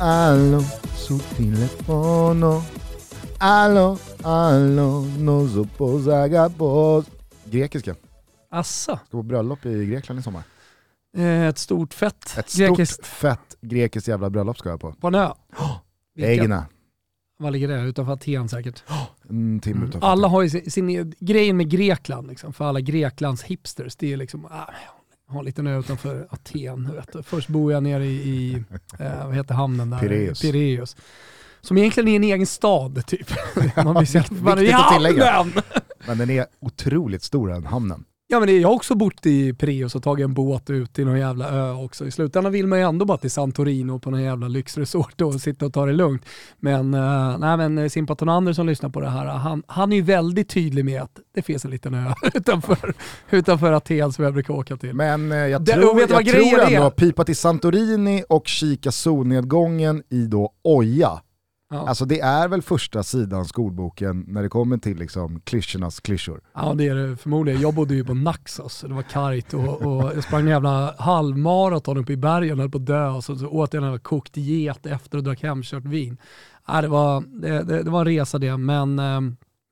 Allo, su telefono. Allo, allo, non so posa gabos. Grekiska. Assa. Ska på bröllop i Grekland i sommar. Eh, ett stort fett Ett stort grekiskt fett grekiskt jävla bröllop ska jag på. på en ö. Egna. Var ligger det? Utanför Aten säkert. En timme utanför. Mm. Alla har ju sin, sin grejen med Grekland, liksom, för alla Greklands hipsters, det är liksom, ah, har en liten ö utanför Aten. Vet du. Först bor jag nere i, i eh, vad heter hamnen där? Pireus. Pireus. Som egentligen är en egen stad typ. Man blir jävla förbannad. viktigt att tillägga. Men den är otroligt stor den hamnen. Ja men det, jag har också bott i Pireus och tagit en båt ut i någon jävla ö också. I slutändan vill man ju ändå bara till Santorino på någon jävla lyxresort och sitta och ta det lugnt. Men, uh, nej, men Simpa Tonander som lyssnar på det här, han, han är ju väldigt tydlig med att det finns en liten ö utanför, utanför Aten som jag brukar åka till. Men eh, jag Det- tror, vet vad jag tror ändå är? pipa till Santorini och kika solnedgången i då Oja. Ja. Alltså det är väl första sidan skolboken när det kommer till liksom klyschornas klyschor. Ja det är det förmodligen. Jag bodde ju på Naxos, det var kargt och, och jag sprang en jävla halvmaraton uppe i bergen och höll på att dö och så, så åt jag en jävla kokt get efter och drack hemkört vin. Ja, det, var, det, det, det var en resa det, men, eh,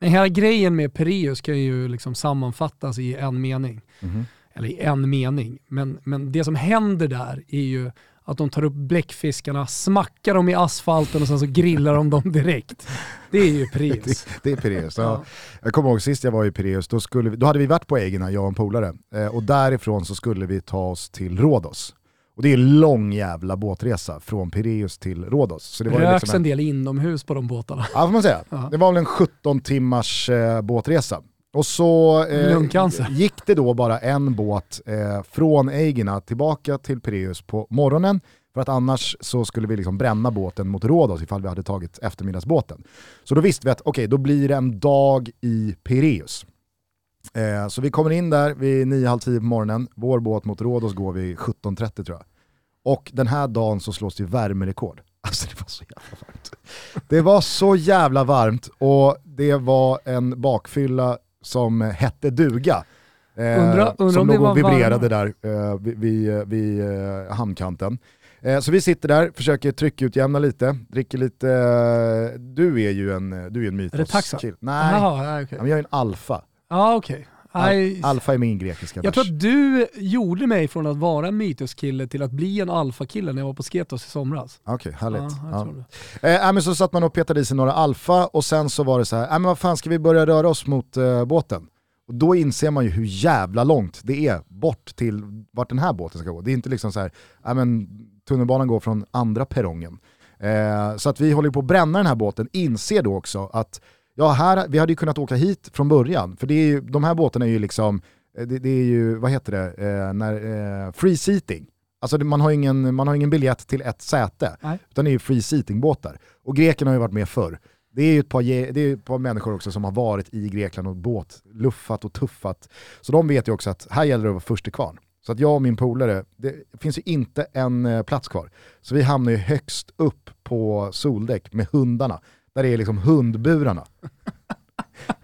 men hela grejen med Pireus kan ju liksom sammanfattas i en mening. Mhm. Eller i en mening. Men, men det som händer där är ju att de tar upp bläckfiskarna, smackar dem i asfalten och sen så grillar de dem direkt. Det är ju Pireus. Det, det är Pireus. Ja. Ja. Jag kommer ihåg sist jag var i Pireus, då, skulle vi, då hade vi varit på Egina, jag och en polare. Eh, och därifrån så skulle vi ta oss till Rhodos. Och det är en lång jävla båtresa från Pireus till Rhodos. Så det var Röks liksom en del inomhus på de båtarna. Ja får man säga. Ja. Det var väl en 17 timmars eh, båtresa. Och så eh, gick det då bara en båt eh, från Eigina tillbaka till Pireus på morgonen. För att annars så skulle vi liksom bränna båten mot Rhodos ifall vi hade tagit eftermiddagsbåten. Så då visste vi att okej, då blir det en dag i Pireus. Eh, så vi kommer in där vid 9.30 på morgonen, vår båt mot Rhodos går vid 17.30 tror jag. Och den här dagen så slås det värmerekord. Alltså det var så jävla varmt. Det var så jävla varmt och det var en bakfylla som hette duga. Eh, Undra- undra som låg och vibrerade där eh, vid, vid, vid eh, hamnkanten. Eh, så vi sitter där, försöker tryckutjämna lite, dricker lite, eh, du är ju en, du är en mytos. Är det taxa? kill. Nej, ja. Ja, men jag är en alfa. Ja, okej. Nej, Alfa är min grekiska Jag tror att du gjorde mig från att vara en mytoskille till att bli en alfakille när jag var på Sketos i somras. Okej, härligt. Ja, Ja. Eh, äh, men så satt man och petade i sig några alfa och sen så var det så här, äh, men vad fan ska vi börja röra oss mot eh, båten? Och då inser man ju hur jävla långt det är bort till vart den här båten ska gå. Det är inte liksom så här, äh, men tunnelbanan går från andra perrongen. Eh, så att vi håller på att bränna den här båten, inser då också att ja, här, vi hade ju kunnat åka hit från början, för det är ju, de här båtarna är ju liksom, eh, det, det är ju, vad heter det, eh, när, eh, free seating. Alltså man, har ingen, man har ingen biljett till ett säte, Nej. utan det är ju free seating-båtar. Och grekerna har ju varit med förr. Det är ju ett par, det är ett par människor också som har varit i Grekland och båt, luffat och tuffat. Så de vet ju också att här gäller det att vara först till kvarn. Så att jag och min polare, det finns ju inte en eh, plats kvar. Så vi hamnar ju högst upp på soldäck med hundarna. Där det är liksom hundburarna.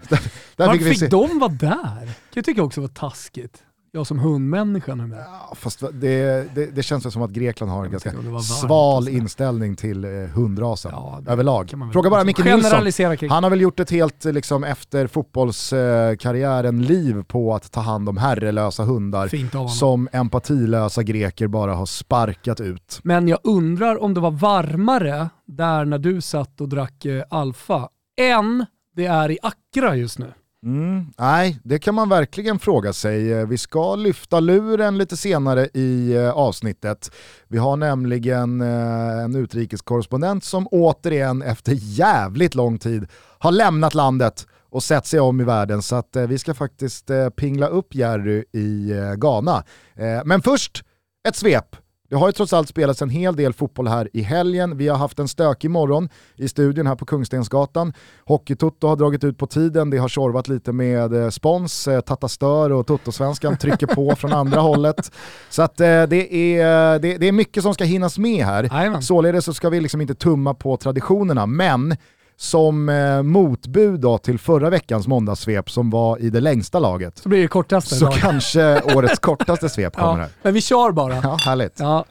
där, där Varför fick vi fick se. de vara där? kan jag tycka också var taskigt. Jag som hundmänniska nu med. Ja, fast det, det, det känns väl som att Grekland har en ganska varmt sval inställning till eh, hundrasen Ja, överlag. Fråga bara Micke Nilsson. Kring. Han har väl gjort ett helt, liksom, efter fotbollskarriären, liv på att ta hand om herrelösa hundar som empatilösa greker bara har sparkat ut. Men jag undrar om det var varmare där när du satt och drack eh, Alfa än det är i Accra just nu. Mm, nej, det kan man verkligen fråga sig. Eh, vi ska lyfta luren lite senare i eh, avsnittet. Vi har nämligen eh, en utrikeskorrespondent som återigen efter jävligt lång tid har lämnat landet och sett sig om i världen. Så att vi ska faktiskt pingla upp Jerry i Ghana. Men först ett svep. Det har ju trots allt spelats en hel del fotboll här i helgen. Vi har haft en stökig morgon i studion här på Kungstensgatan. Hockeytutto har dragit ut på tiden, det har tjorvat lite med eh, spons, eh, Tatastör och Tuttosvenskan trycker på från andra hållet. Så att eh, det, är, det, det är mycket som ska hinnas med här. Jajamän. Således så ska vi liksom inte tumma på traditionerna, men som eh, motbud då till förra veckans måndagssvep som var i det längsta laget, Så blir det kortaste. så idag. kanske årets kortaste svep kommer ja, här. men vi kör bara. Ja, härligt. Ja.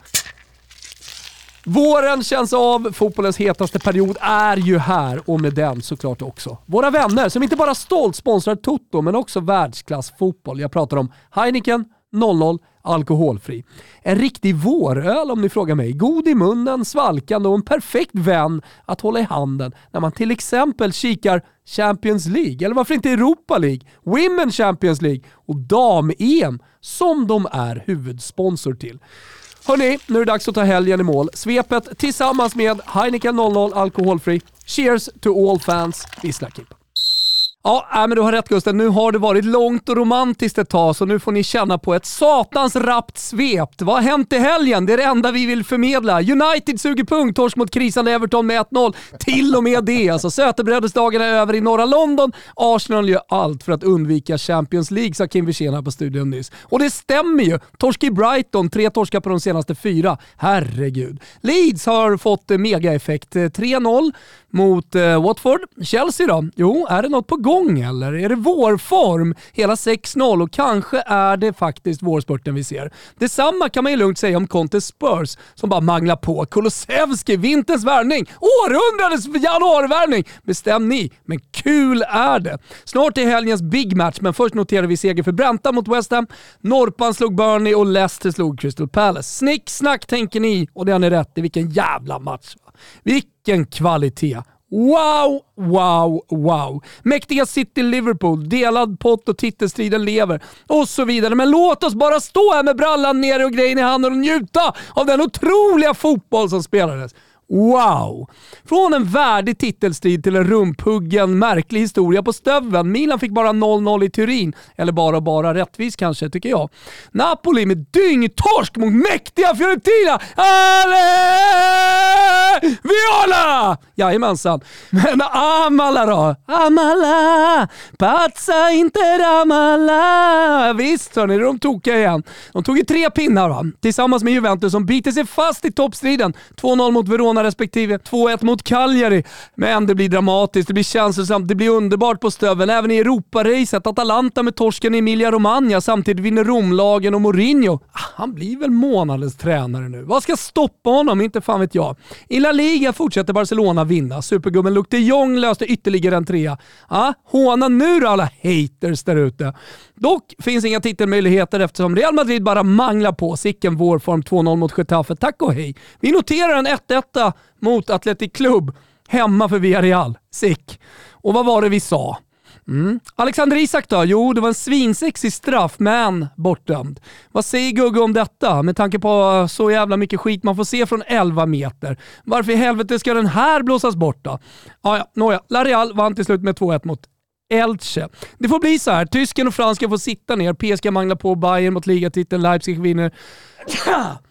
Våren känns av, fotbollens hetaste period är ju här och med den såklart också våra vänner som inte bara stolt sponsrar Toto men också världsklassfotboll. Jag pratar om Heineken 00 alkoholfri. En riktig våröl om ni frågar mig. God i munnen, svalkande och en perfekt vän att hålla i handen när man till exempel kikar Champions League, eller varför inte Europa League, Women Champions League och Dam-EM som de är huvudsponsor till. Hörni, nu är det dags att ta helgen i mål. Svepet tillsammans med Heineken 00 alkoholfri. Cheers to all fans. Vissla Kimpa. Ja, äh, men du har rätt Gusten. Nu har det varit långt och romantiskt ett tag, så nu får ni känna på ett satans rappt svep. Vad har hänt i helgen? Det är det enda vi vill förmedla. United suger punkt, torsk mot krisande Everton med 1-0. Till och med det. Alltså, Sötebrödersdagen är över i norra London. Arsenal gör allt för att undvika Champions League, sa Kim Wirsén här på studion nyss. Och det stämmer ju. Torsk i Brighton, tre torskar på de senaste fyra. Herregud. Leeds har fått megaeffekt. Eh, 3-0 mot eh, Watford. Chelsea då? Jo, är det något på gång eller? Är det vårform? Hela 6-0 och kanske är det faktiskt vårspurten vi ser. Detsamma kan man ju lugnt säga om Contest Spurs som bara manglar på. Kulusevski, vinterns värvning, århundradets januarivärvning. Bestäm ni, men kul är det. Snart är helgens big match, men först noterar vi seger för Bränta mot West Ham. Norpan slog Burnley och Leicester slog Crystal Palace. Snick snack tänker ni, och det har ni rätt i. Vilken jävla match. Vilken kvalitet! Wow, wow, wow. Mäktiga City-Liverpool, delad pott och titelstriden lever och så vidare. Men låt oss bara stå här med brallan nere och grejen i handen och njuta av den otroliga fotboll som spelades. Wow! Från en värdig titelstrid till en rumphuggen, märklig historia på stöven. Milan fick bara 0-0 i Turin. Eller bara bara rättvis kanske, tycker jag. Napoli med dyngtorsk mot mäktiga Fiorentina. Ale! Viola! Jajamensan. Men Amala då? Amala! Pazza inte Amala! Visst hörni, de tokiga igen. De tog ju tre pinnar va? Tillsammans med Juventus som biter sig fast i toppstriden. 2-0 mot Verona respektive 2-1 mot Cagliari. Men det blir dramatiskt, det blir känslosamt, det blir underbart på stöveln. Även i Europaracet, Atalanta med torsken i Emilia Romagna. Samtidigt vinner Romlagen och Mourinho. Ah, han blir väl månadens tränare nu. Vad ska stoppa honom? Inte fan vet jag. I La Liga fortsätter Barcelona vinna. Supergubben Luc de Jong löste ytterligare en trea. Ah, håna nu då alla haters där ute. Dock finns inga titelmöjligheter eftersom Real Madrid bara manglar på. Sicken vårform 2-0 mot Getafe. Tack och hej. Vi noterar en 1-1 mot Athletic Club hemma för Villarreal. Sick. Och vad var det vi sa? Mm. Alexander Isak då? Jo, det var en svinsexig straff, men bortdömd. Vad säger Gugge om detta? Med tanke på så jävla mycket skit man får se från 11 meter. Varför i helvete ska den här blåsas bort då? Ah, ja, nåja, La vann till slut med 2-1 mot Elche. Det får bli så här. Tysken och fransken får sitta ner. PSG manglar på Bayern mot ligatiteln. Leipzig vinner.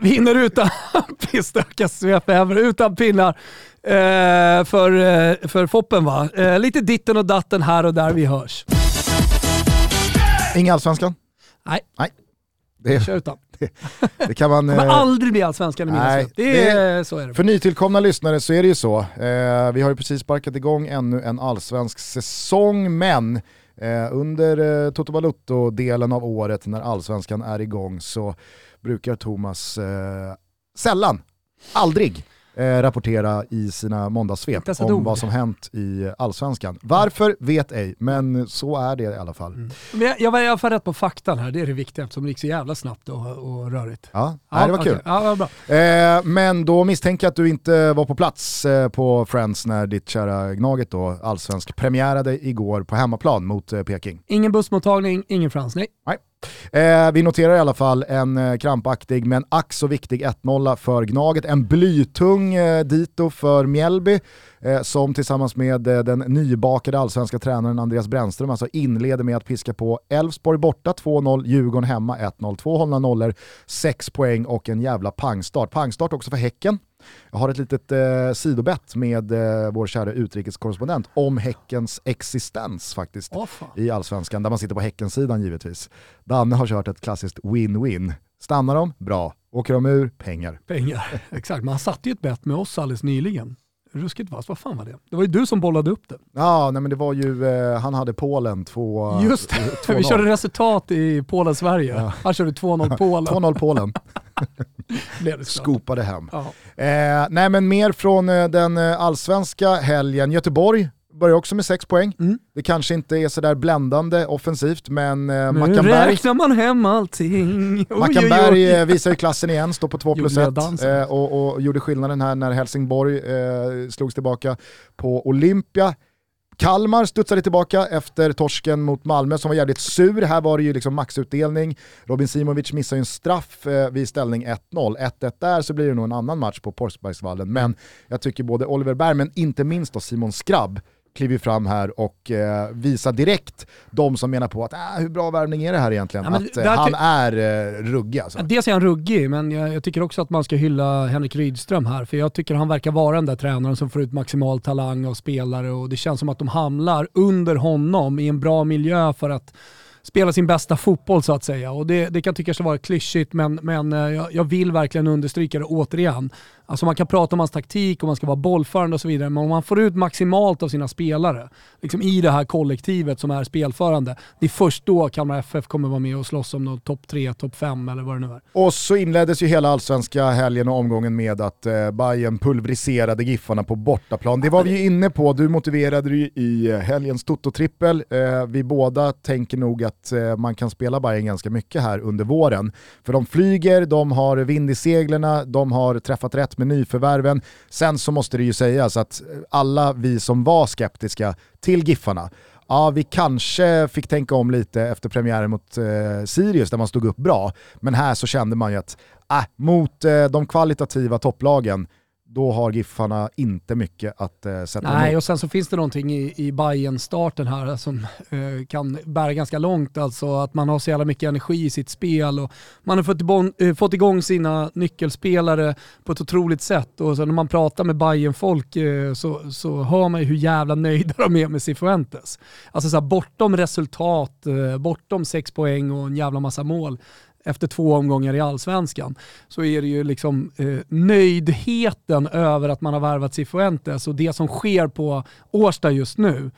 Vinner utan pisstöka svep över, utan pinnar eh, för, eh, för Foppen va. Eh, lite ditten och datten här och där, vi hörs. Inga allsvenskan? Nej. Nej. Det, Kör utan. Det, det kan man... kommer eh, aldrig bli allsvenskan i mina det, det, så är det. För nytillkomna lyssnare så är det ju så. Eh, vi har ju precis sparkat igång ännu en allsvensk säsong, men Eh, under eh, Toto Balutto-delen av året när allsvenskan är igång så brukar Thomas eh, sällan, aldrig, eh, rapportera i sina måndagssvep om ord. vad som hänt i allsvenskan. Varför vet ej, men så är det i alla fall. Mm. Jag, jag var i alla fall rätt på faktan här, det är det viktiga eftersom det gick så jävla snabbt och, och rörigt. Ja, ja det var okay. kul. Ja, var bra. Eh, men då misstänker jag att du inte var på plats eh, på Friends när ditt kära Gnaget då allsvensk premiärade igår på hemmaplan mot eh, Peking. Ingen bussmottagning, ingen Friends, nej. nej. Eh, vi noterar i alla fall en eh, krampaktig men ack så viktig 1-0 för Gnaget. En blytung eh, dito för Mjällby eh, som tillsammans med eh, den nybakade allsvenska tränaren Andreas Brännström alltså inleder med att piska på Elfsborg borta 2-0, Djurgården hemma 1-0. Två hållna nollor, sex poäng och en jävla pangstart. Pangstart också för Häcken. Jag har ett litet eh, sidobett med eh, vår kära utrikeskorrespondent om Häckens existens faktiskt oh, i allsvenskan, där man sitter på Häckensidan givetvis. Danne har kört ett klassiskt win-win. Stannar de? Bra. Åker de ur? Pengar. Pengar, exakt. Man satte ju ett bett med oss alldeles nyligen. Ruskigt vasst, vad fan var det? Det var ju du som bollade upp det. Ja, nej men det var ju, eh, han hade Polen 2 Just det, vi körde resultat i Polen-Sverige. Ja. Han körde 2-0 Polen. 2-0 Polen. Skopade hem. Eh, nej men mer från eh, den eh, allsvenska helgen. Göteborg börjar också med sex poäng. Mm. Det kanske inte är sådär bländande offensivt, men eh, nu Mackanberg... räknar man hem allting. Mackanberg eh, visar ju klassen igen, står på 2 plus 1 eh, och, och, gjorde skillnaden här när Helsingborg eh, slogs tillbaka på Olympia. Kalmar studsade tillbaka efter torsken mot Malmö som var jävligt sur. Här var det ju liksom maxutdelning. Robin Simovic missar ju en straff eh, vid ställning 1-0. 1-1 där så blir det nog en annan match på Porsbergsvallen. Men jag tycker både Oliver Berg, men inte minst då Simon Skrabb, kliver fram här och eh, visar direkt de som menar på att äh, hur bra värvning är det här egentligen? Ja, att eh, han är eh, ruggig alltså. Dels är han ruggig, men jag, jag, tycker också att man ska hylla Henrik Rydström här, för jag tycker han verkar vara den där tränaren som får ut maximal talang av spelare och det känns som att de hamnar under honom i en bra miljö för att spela sin bästa fotboll så att säga. Och det, det kan tyckas vara klyschigt men, men eh, jag, jag vill verkligen understryka det återigen. Alltså man kan prata om hans taktik och man ska vara bollförande och så vidare, men om man får ut maximalt av sina spelare liksom i det här kollektivet som är spelförande, det är först då Kalmar FF kommer vara med och slåss om topp 3, topp 5 eller vad det nu är. Och så inleddes ju hela allsvenska helgen och omgången med att eh, Bayern pulveriserade Giffarna på bortaplan. Det var vi ju inne på, du motiverade det ju i helgens Toto-trippel. Eh, vi båda tänker nog att eh, man kan spela Bayern ganska mycket här under våren. För de flyger, de har vind i seglerna, de har träffat rätt med nyförvärven. Sen så måste det ju sägas att eh, alla vi som var skeptiska till Giffarna, ja vi kanske fick tänka om lite efter premiären mot eh, Sirius där man stod upp bra. Men här så kände man ju att äh, mot eh, de kvalitativa topplagen då har Giffarna inte mycket att eh, sätta Nej, emot. och sen så finns det någonting i, i bayern starten här eh, som eh, kan bära ganska långt. Alltså att man har så jävla mycket energi i sitt spel och man har fått, bon, eh, fått igång sina nyckelspelare på ett otroligt sätt. Och sen när man pratar med bayern folk eh, så, så hör man ju hur jävla nöjda de är med Cifuentes. Alltså så här, bortom resultat, eh, bortom sex poäng och en jävla massa mål efter två omgångar i allsvenskan så är det ju liksom eh, nöjdheten över att man har värvat Cifuentes och det som sker på Årsta just nu,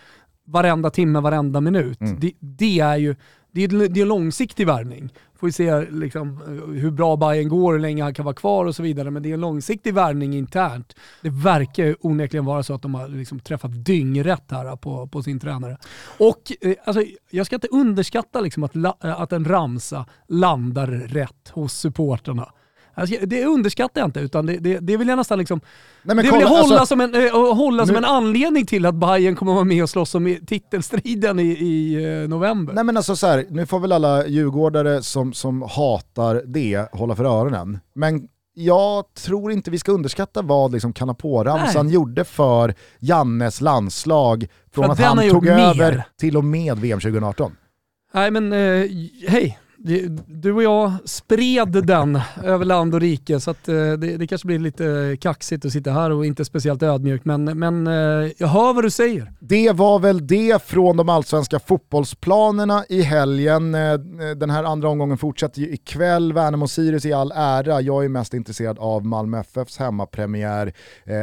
varenda timme, varenda minut, mm. det, det, är ju det är, det är långsiktig värvning. Får vi se liksom, hur bra Bayern går, hur länge han kan vara kvar och så vidare. Men det är en långsiktig värvning internt. Det verkar onekligen vara så att de har liksom träffat dyngrätt här på, på sin tränare. Och eh, alltså, jag ska inte underskatta liksom att, la, eh, att en ramsa landar rätt hos supporterna. Alltså, det underskattar jag inte, utan det, det, det vill jag nästan liksom... Nej, det vill jag hålla, alltså, som, en, äh, hålla nu, som en anledning till att Bayern kommer vara med och slåss om titelstriden i, i uh, november. Nej men alltså så här, nu får väl alla djurgårdare som, som hatar det hålla för öronen. Men jag tror inte vi ska underskatta vad liksom Kanapå-ramsan gjorde för Jannes landslag från för att, att han tog över till och med VM 2018. Nej men uh, hej, du och jag spred den över land och rike så att eh, det, det, kanske blir lite kaxigt att sitta här och inte speciellt ödmjukt men, men eh, jag hör vad du säger. Det var väl det från de allsvenska fotbollsplanerna i helgen. Eh, den här andra omgången fortsätter ju ikväll. Värnamo-Sirius i all ära. Jag är mest intresserad av Malmö FFs hemmapremiär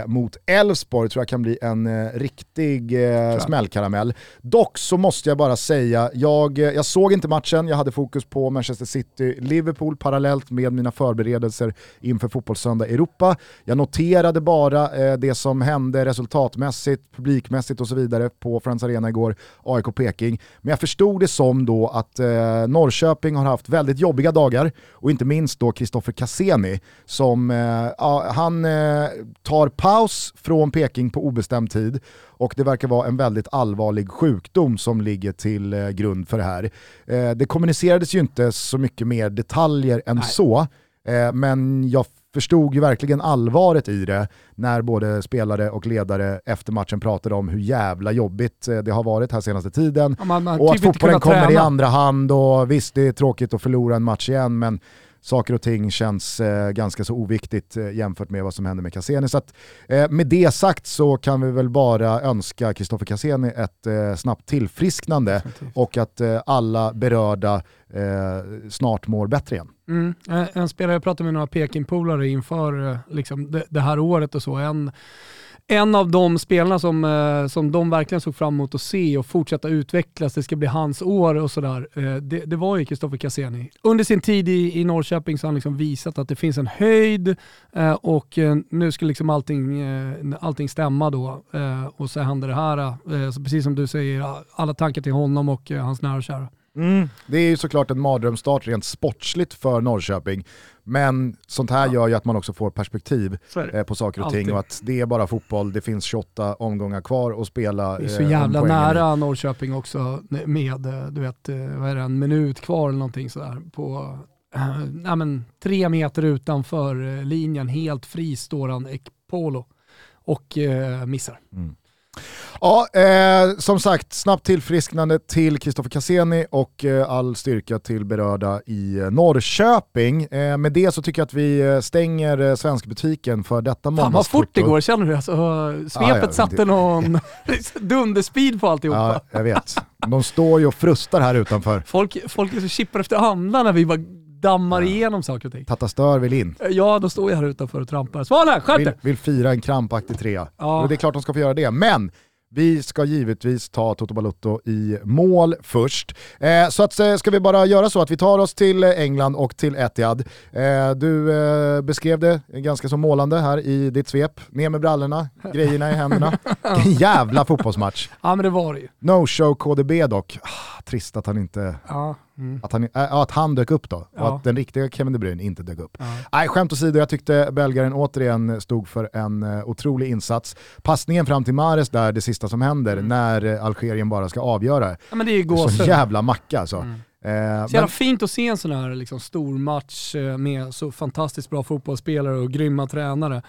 mot Elfsborg. Tror jag kan bli en riktig smällkaramell. Dock så måste jag bara säga, jag, jag såg inte matchen, jag hade fokus på Manchester City-Liverpool parallellt med mina förberedelser inför Fotbollssöndag Europa. Jag noterade bara eh, det som hände resultatmässigt, publikmässigt och så vidare på Friends Arena igår, AIK-Peking. Men jag förstod det som då att eh, Norrköping har haft väldigt jobbiga dagar och inte minst då Kristoffer Cassini som eh, han eh, tar paus från Peking på obestämd tid och det verkar vara en väldigt allvarlig sjukdom som ligger till eh, grund för det här. Eh, det kommunicerades ju inte så mycket mer detaljer än Nej. så, eh, men jag förstod ju verkligen allvaret i det när både spelare och ledare efter matchen pratade om hur jävla jobbigt det har varit här senaste tiden. Ja, man, man och typ att fotbollen kommer träna. i andra hand och visst det är tråkigt att förlora en match igen men saker och ting känns eh, ganska så oviktigt eh, jämfört med vad som händer med Cassini. Så att, eh, med det sagt så kan vi väl bara önska Kristoffer Cassini ett eh, snabbt tillfrisknande Definitivt. och att eh, alla berörda eh, snart mår bättre igen. Mm. En spelare, jag pratade med några Peking-polare inför liksom, det, det, här året och så, en en av de spelarna som, eh, som de verkligen såg fram emot att se och fortsätta utvecklas, det ska bli hans år och sådär, eh, det, det var ju Kristoffer Cassini. Under sin tid i, i Norrköping så har han liksom visat att det finns en höjd eh, och nu ska liksom allting, allting stämma då. Och så händer det här, så precis som du säger, alla tankar till honom och hans nära och kära. Mm. Det är ju såklart en mardrömsstart rent sportsligt för Norrköping. Men sånt här ja. gör ju att man också får perspektiv eh, på saker och Alltid. ting och att det är bara fotboll, det finns 28 omgångar kvar att spela. Det är så eh, jävla nära Norrköping också med, eh, du vet, eh, vad är det, en minut kvar eller någonting sådär på äh, men, tre meter utanför linjen, helt fri står han Ekpolo och äh, missar. Mm. Ja, eh, som sagt, snabbt tillfrisknande till Kristoffer Cassini och eh, all styrka till berörda i eh, Norrköping. Eh, med det så tycker jag att vi eh, stänger eh, svenskbutiken för detta månadskvitto. Fan vad fort det går, känner du? Alltså, svepet ah, ja, satte någon dunderspeed på alltihopa. Ja, jag vet. De står ju och frustar här utanför. Folk, folk är så chippar efter andan när vi bara dammar ja. igenom saker och ting. Tata Stör vill in. Ja, då står jag här utanför och trampar. Svanen, skärp vill, vill fira en krampaktig trea. Ja. det är klart de ska få göra det, men vi ska givetvis ta Toto Balutto i mål först. Eh, så att, eh, ska vi bara göra så att vi tar oss till England och till Etihad. Eh, du eh, beskrev det ganska så målande här i ditt svep. Ner med brallorna, grejerna i händerna. Vilken jävla fotbollsmatch. Ja men det var det ju. No show KDB dock. Ah, trist att han inte... Ja. Mm. Att, han, äh, att han dök upp då, ja. och att den riktiga Kevin De Bruyne inte dök upp. Ja. Nej, skämt åsido, jag tyckte belgaren återigen stod för en uh, otrolig insats. Passningen fram till Mares där, det sista som händer, mm. när uh, Algerien bara ska avgöra. Ja, men det är så jävla macka alltså. Mm. Eh, så jävla fint att se en sån här liksom, stor match eh, med så fantastiskt bra fotbollsspelare och grymma tränare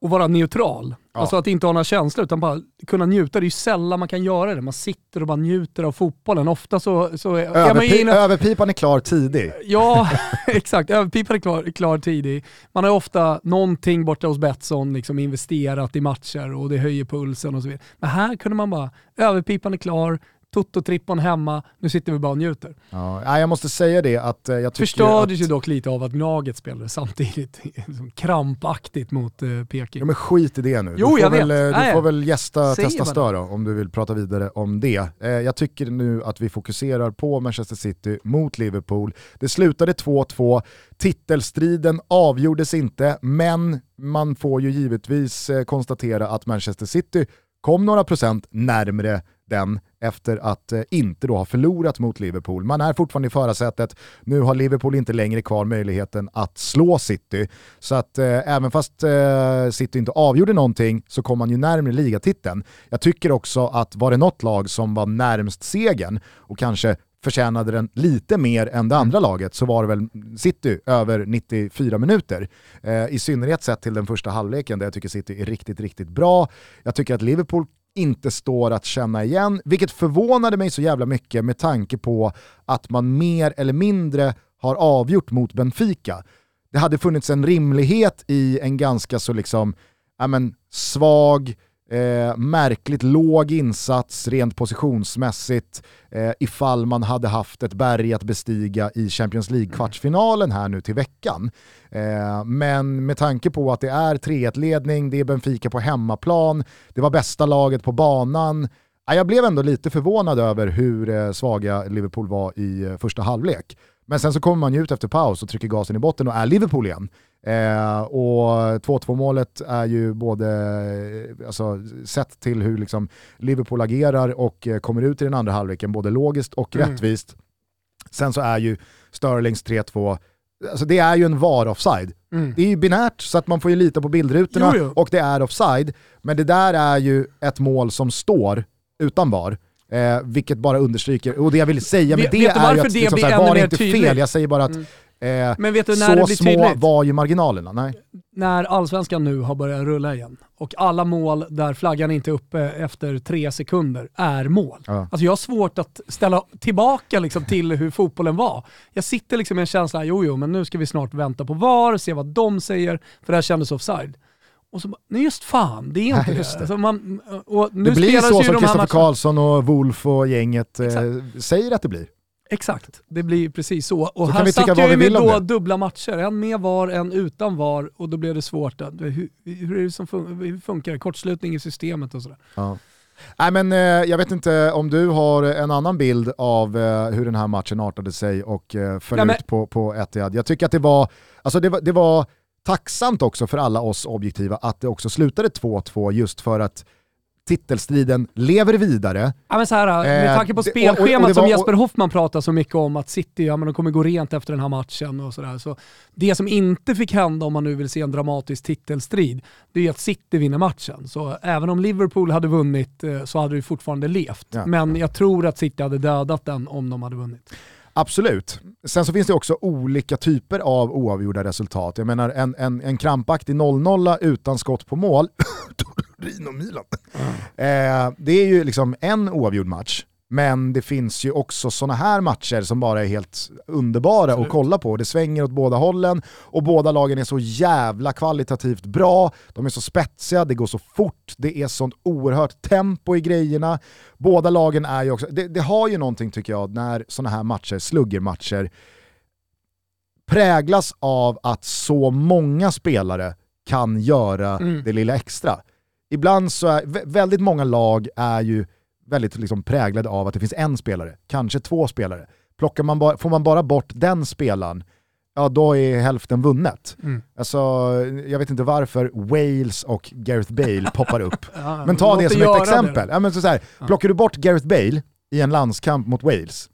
och vara neutral. Ja. Alltså att inte ha några känslor utan bara kunna njuta. Det är ju sällan man kan göra det. Man sitter och bara njuter av fotbollen. Ofta så... så Överpi in... Överpipan är klar tidig. Ja, exakt. Överpipan är klar, klar tidig. Man har ofta någonting borta hos Betsson liksom investerat i matcher och det höjer pulsen och så vidare. Men här kunde man bara, överpipan är klar, Toto-trippon hemma, nu sitter vi bara och njuter. Ja, jag måste säga det att eh, jag tycker Förstördes att... ju dock lite av att Gnaget spelade samtidigt krampaktigt mot uh, Peking. Ja men skit i det nu. Jo, du jag väl, vet. Eh, du får väl gästa Säger Testa Stör då, om du vill prata vidare om det. Eh, jag tycker nu att vi fokuserar på Manchester City mot Liverpool. Det slutade 2-2, titelstriden avgjordes inte, men man får ju givetvis eh, konstatera att Manchester City kom några procent närmre den efter att eh, inte då ha förlorat mot Liverpool. Man är fortfarande i förarsätet, nu har Liverpool inte längre kvar möjligheten att slå City. Så att eh, även fast eh, City inte avgjorde någonting så kom man ju närmare ligatiteln. Jag tycker också att var det något lag som var närmst segern och kanske förtjänade den lite mer än det andra laget så var det väl City över 94 minuter. Eh, I synnerhet sett till den första halvleken där jag tycker City är riktigt, riktigt bra. Jag tycker att Liverpool inte står att känna igen, vilket förvånade mig så jävla mycket med tanke på att man mer eller mindre har avgjort mot Benfica. Det hade funnits en rimlighet i en ganska så liksom, ja men, svag, Eh, märkligt låg insats rent positionsmässigt eh, ifall man hade haft ett berg att bestiga i Champions League-kvartsfinalen här nu till veckan. Eh, men med tanke på att det är 3-1-ledning, det är Benfica på hemmaplan, det var bästa laget på banan, jag blev ändå lite förvånad över hur eh, svaga Liverpool var i eh, första halvlek. Men sen så kommer man ju ut efter paus och trycker gasen i botten och är Liverpool igen. Eh, och 2-2 målet är ju både, eh, alltså, sett till hur liksom Liverpool agerar och eh, kommer ut i den andra halvleken, både logiskt och mm. rättvist. Sen så är ju Sterlings 3-2, alltså det är ju en VAR-offside. Mm. Det är ju binärt så att man får ju lita på bildrutorna jo, jo. och det är offside. Men det där är ju ett mål som står utan VAR. Eh, vilket bara understryker, och det jag vill säga med vet, det vet är ju att det liksom, såhär, var inte tydligt? fel, jag säger bara att mm. Eh, men vet du när så det blir små tydligt? var ju marginalerna. Nej. När allsvenskan nu har börjat rulla igen och alla mål där flaggan inte är uppe efter tre sekunder är mål. Ja. Alltså jag har svårt att ställa tillbaka liksom till hur fotbollen var. Jag sitter liksom med en känsla, jo jo men nu ska vi snart vänta på VAR, se vad de säger, för det här kändes offside. Och så nej just fan, det är inte Nej, det. Alltså man, och nu det blir så som Kristoffer Karlsson och Wolf och gänget eh, säger att det blir. Exakt, det blir precis så. Och Så här satt jag med då dubbla matcher, en med VAR, en utan VAR och då blev det svårt. Hur, hur, är det som fun- hur funkar det? Kortslutning i systemet och sådär. Ja. Nej, men, eh, jag vet inte om du har en annan bild av eh, hur den här matchen artade sig och eh, föll ut på, på Etihad. Jag tycker att det var, alltså det var, det var tacksamt också för alla oss objektiva att det också slutade 2-2 just för att titelstriden lever vidare. Ja, men så här, med Eh, tanke på det- och- och- och spelschemat som var- Jesper Hoffman pratar så mycket om att City ja, men de kommer gå rent efter den här matchen och sådär. Så det som inte fick hända om man nu vill se en dramatisk titelstrid, det är att City vinner matchen. Så även om Liverpool hade vunnit eh, så hade det fortfarande levt. Ja. Men jag tror att City hade dödat den om de hade vunnit. Absolut. Sen så finns det också olika typer av oavgjorda resultat. Jag menar en, en, en krampaktig 0-0 utan skott på mål, Torino Milan. Eh, det är ju liksom en oavgjord match. Men det finns ju också sådana här matcher som bara är helt underbara Absolut. att kolla på. Det svänger åt båda hållen och båda lagen är så jävla kvalitativt bra. De är så spetsiga, det går så fort, det är sånt oerhört tempo i grejerna. Båda lagen är ju också, det, det har ju någonting tycker jag när sådana här matcher, sluggermatcher, präglas av att så många spelare kan göra Mm. det lilla extra. Ibland så är, vä- väldigt många lag är ju väldigt liksom präglade av att det finns en spelare, kanske två spelare. Plockar man bara, får man bara bort den spelaren, ja då är hälften vunnet. Mm. Alltså, jag vet inte varför Wales och Gareth Bale poppar upp. Ja, Men ta det som ett exempel. det. Ja, men så så här, Ja. Plockar du bort Gareth Bale i en landskamp mot Wales,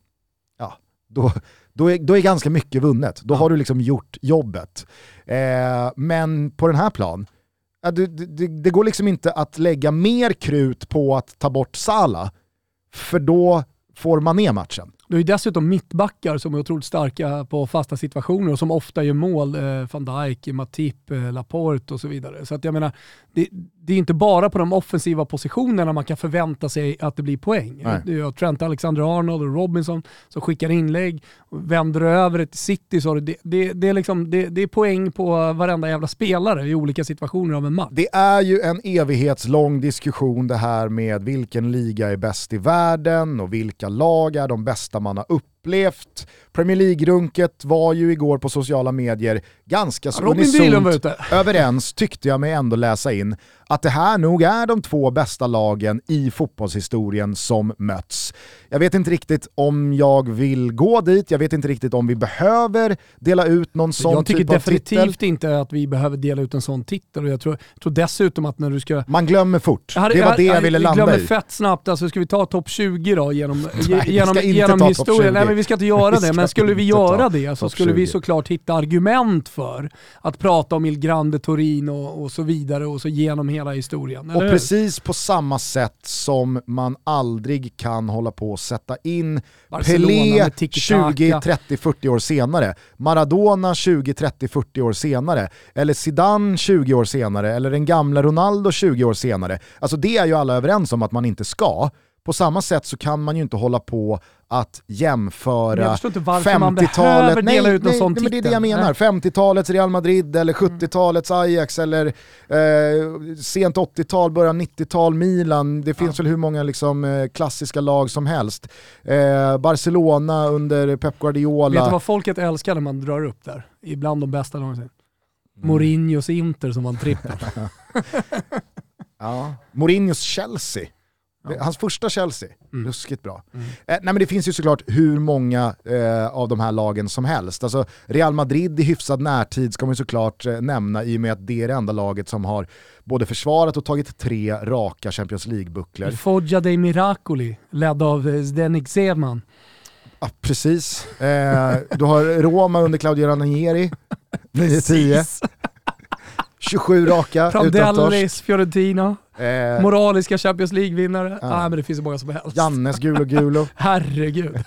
ja, då, då, är, då är ganska mycket vunnet. Då Ja. har du liksom gjort jobbet. Eh, men på den här plan, ja, det, det, det går liksom inte att lägga mer krut på att ta bort Salah, för då får man ner matchen. Du har ju dessutom mittbackar som är otroligt starka på fasta situationer och som ofta gör mål. Eh, van Dijk, Matip, eh, Laporte och så vidare. Så att jag menar, det, det är inte bara på de offensiva positionerna man kan förvänta sig att det blir poäng. Nej. Du har Trent Alexander-Arnold och Robinson som skickar inlägg, vänder över det till City. Så det, det, det, är liksom, det, det är poäng på varenda jävla spelare i olika situationer av en match. Det är ju en evighetslång diskussion det här med vilken liga är bäst i världen och vilka lag är de bästa man har upplevt. Premier League-runket var ju igår på sociala medier ganska så unisont överens, tyckte jag mig ändå läsa in, att det här nog är de två bästa lagen i fotbollshistorien som möts. Jag vet inte riktigt om jag vill gå dit, jag vet inte riktigt om vi behöver dela ut någon sån Jag tycker typ av definitivt titel. inte att vi behöver dela ut en sån titel och jag tror, tror dessutom att när du ska Man glömmer fort, Jag hade- det var det jag jag- ville vi landa glömmer i. fett snabbt, alltså ska vi ta topp 20 då genom, Nej, vi genom, genom ta topp 20. historien? Nej men vi ska inte göra det, men skulle vi göra det så topp skulle vi 20. såklart hitta argument för att prata om Il Grande Torino och, och så vidare och så genom hela historien. Och precis på samma sätt som man aldrig kan hålla på och sätta in Barcelona Pelé med tiki-taka. 20, 30, 40 år senare, Maradona 20, 30, 40 år senare, eller Zidane 20 år senare, eller den gamla Ronaldo 20 år senare. Alltså det är ju alla överens om att man inte ska. På samma sätt så kan man ju inte hålla på att jämföra jag förstår inte varför man 50-talet, behöver dela ut en nej, sån nej, men det är det jag menar. Nej. 50-talets Real Madrid eller 70-talets Ajax eller eh, sent 80-tal, början 90-tal Milan. Det finns väl hur många liksom, eh, klassiska lag som helst. Eh, Barcelona under Pep Guardiola. Vet du vad folket älskar när man drar upp där? Ibland de bästa någonsin. Mm. Mourinhos Inter som vann trippel. Ja. Mourinhos Chelsea. Ja. Hans första Chelsea, Mm. ruskigt bra. Mm. Eh, nej men det finns ju såklart hur många eh, av de här lagen som helst. Alltså, Real Madrid i hyfsad närtid ska man ju såklart eh, nämna i och med att det är det enda laget som har både försvarat och tagit tre raka Champions League-bucklor. Foggia dei Miracoli, ledd av eh, Zdenek Zeman. Ja, precis. Eh, du har Roma under Claudio Ranieri, 9-10. 27 raka utan torsk. Prandellis, Fiorentina, Eh, moraliska Champions League-vinnare. Ja. Ah, men det finns så många som helst. Jannes Gulo Gulo. Herregud.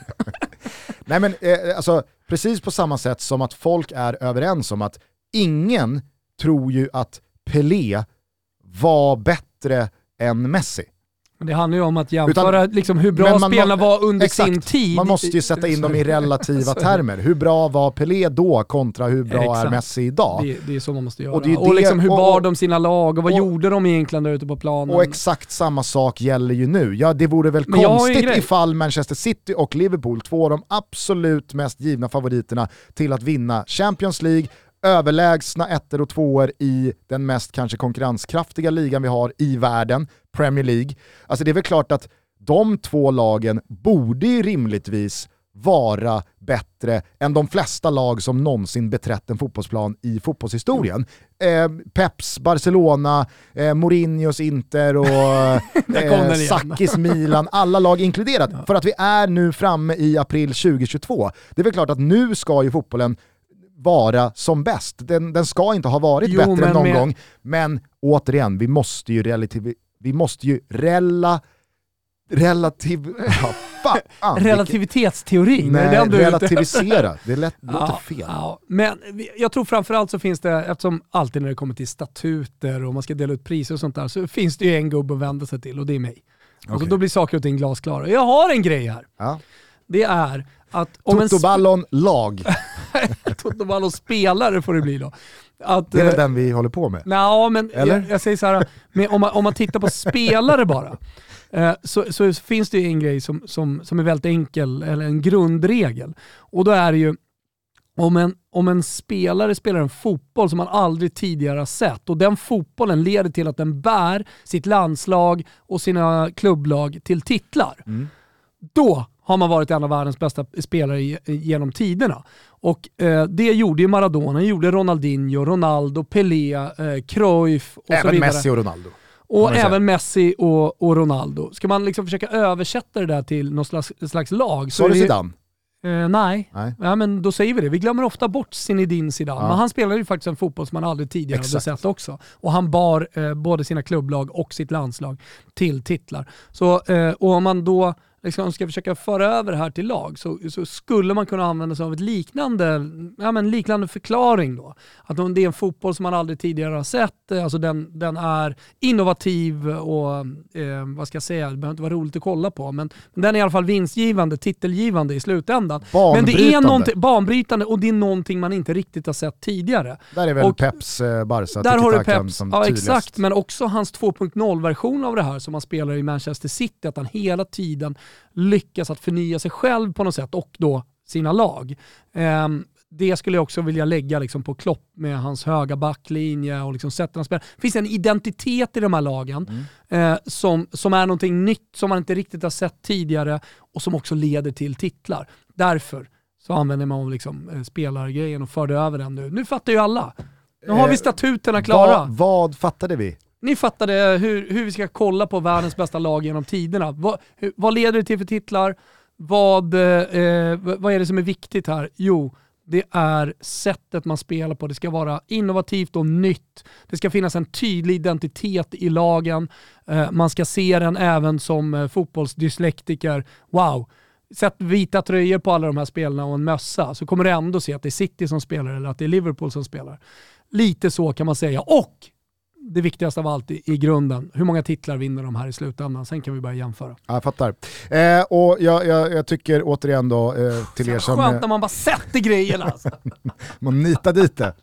Nej men eh, alltså, precis på samma sätt som att folk är överens om att ingen tror ju att Pelé var bättre än Messi. Det handlar ju om att jämföra Utan, liksom hur bra spelarna var under exakt, sin tid. Man måste ju sätta in dem i relativa termer. Hur bra var Pelé då kontra hur bra exakt. är Messi idag? Det, det, är så man måste göra. Och, det och liksom hur bar de sina lag och vad och, gjorde de egentligen där ute på planen? Och exakt samma sak gäller ju nu. Ja, det vore väl Men konstigt ifall Manchester City och Liverpool, två av de absolut mest givna favoriterna till att vinna Champions League, överlägsna ettor och tvåor i den mest kanske konkurrenskraftiga ligan vi har i världen, Premier League. Alltså det är väl klart att de två lagen borde ju rimligtvis vara bättre än de flesta lag som någonsin beträtt en fotbollsplan i fotbollshistorien. Eh, Peps Barcelona, eh, Mourinhos Inter och eh, Sakis Milan, alla lag inkluderat. Ja. För att vi är nu framme i april 2022. Det är väl klart att nu ska ju fotbollen vara som bäst. Den, den ska inte ha varit jo, bättre någon med... gång, men återigen, vi måste ju relativ... Vi måste ju rela... Relativ... Ja, fan, Relativitetsteorin, Nej, är det relativisera. Det lätt, låter ja, fel. Ja. Men jag tror framförallt så finns det, eftersom alltid när det kommer till statuter och man ska dela ut priser och sånt där, så finns det ju en gubbe att vända sig till och det är mig. Okay. Och så då blir saker och ting glasklara. Jag har en grej här. Ja. Det är att... Totoballon lag. Totoballon spelare får det bli då. Att, det är väl eh, den vi håller på med? Nej, men Eller? Jag, jag säger så här, om, man, om man tittar på spelare bara, eh, så, så, finns det en grej som, som, som är väldigt enkel, eller en grundregel. Och då är det ju, om en, om en spelare spelar en fotboll som man aldrig tidigare har sett och den fotbollen leder till att den bär sitt landslag och sina klubblag till titlar. Mm. Då har man varit en av världens bästa spelare genom tiderna. Och eh, det gjorde ju Maradona, gjorde Ronaldinho, Ronaldo, Pelé, eh, Cruyff och även så vidare. Messi och Ronaldo. Och även Messi och, och, Ronaldo. Ska man liksom försöka översätta det där till något slags, slags lag så, så är det Zidane? Eh, nej. nej. Ja, men då säger vi det. Vi glömmer ofta bort Zinedine Zidane, ja. men han spelade ju faktiskt en fotboll som man aldrig tidigare Exakt. hade sett också. Och han bar eh, både sina klubblag och sitt landslag till titlar. Så, eh, och om man då liksom ska försöka föra över det här till lag så, så skulle man kunna använda sig av ett liknande, ja, men liknande förklaring då. Att det är en fotboll som man aldrig tidigare har sett, eh, alltså den, den är innovativ och eh, vad ska jag säga, det behöver inte vara roligt att kolla på, men, men den är i alla fall vinstgivande, titelgivande i slutändan. Men det är någonting, banbrytande och det är någonting man inte riktigt har sett tidigare. Där är väl och, Peps eh, Barca, där har du Peps, som Ja exakt, men också hans 2.0-version av det här som han spelar i Manchester City, att han hela tiden lyckas att förnya sig själv på något sätt och då sina lag. Um, det skulle jag också vilja lägga liksom på Klopp med hans höga backlinje och liksom sättet han spelar. Det finns en identitet i de här lagen mm. eh, som, som är någonting nytt som man inte riktigt har sett tidigare och som också leder till titlar. Därför så använder man liksom, eh, spelargrejen och förde över den nu. Nu fattar ju alla. Nu har vi eh, statuterna klara. Vad, vad fattade vi? Ni fattade hur, hur vi ska kolla på världens bästa lag genom tiderna. Vad, hur, vad leder det till för titlar? Vad, eh, vad är det som är viktigt här? Jo, det är sättet man spelar på. Det ska vara innovativt och nytt. Det ska finnas en tydlig identitet i lagen. Eh, man ska se den även som eh, fotbollsdyslektiker. Wow, sätt vita tröjor på alla de här spelarna och en mössa så kommer du ändå se att det är City som spelar eller att det är Liverpool som spelar. Lite så kan man säga. Och det viktigaste av allt i, i, grunden. Hur många titlar vinner de här i slutändan? Sen kan vi börja jämföra. Jag fattar. Eh, och jag, jag, jag, tycker återigen då eh, till er som... Skönt när man bara sätter grejerna alltså. man nitar dit det.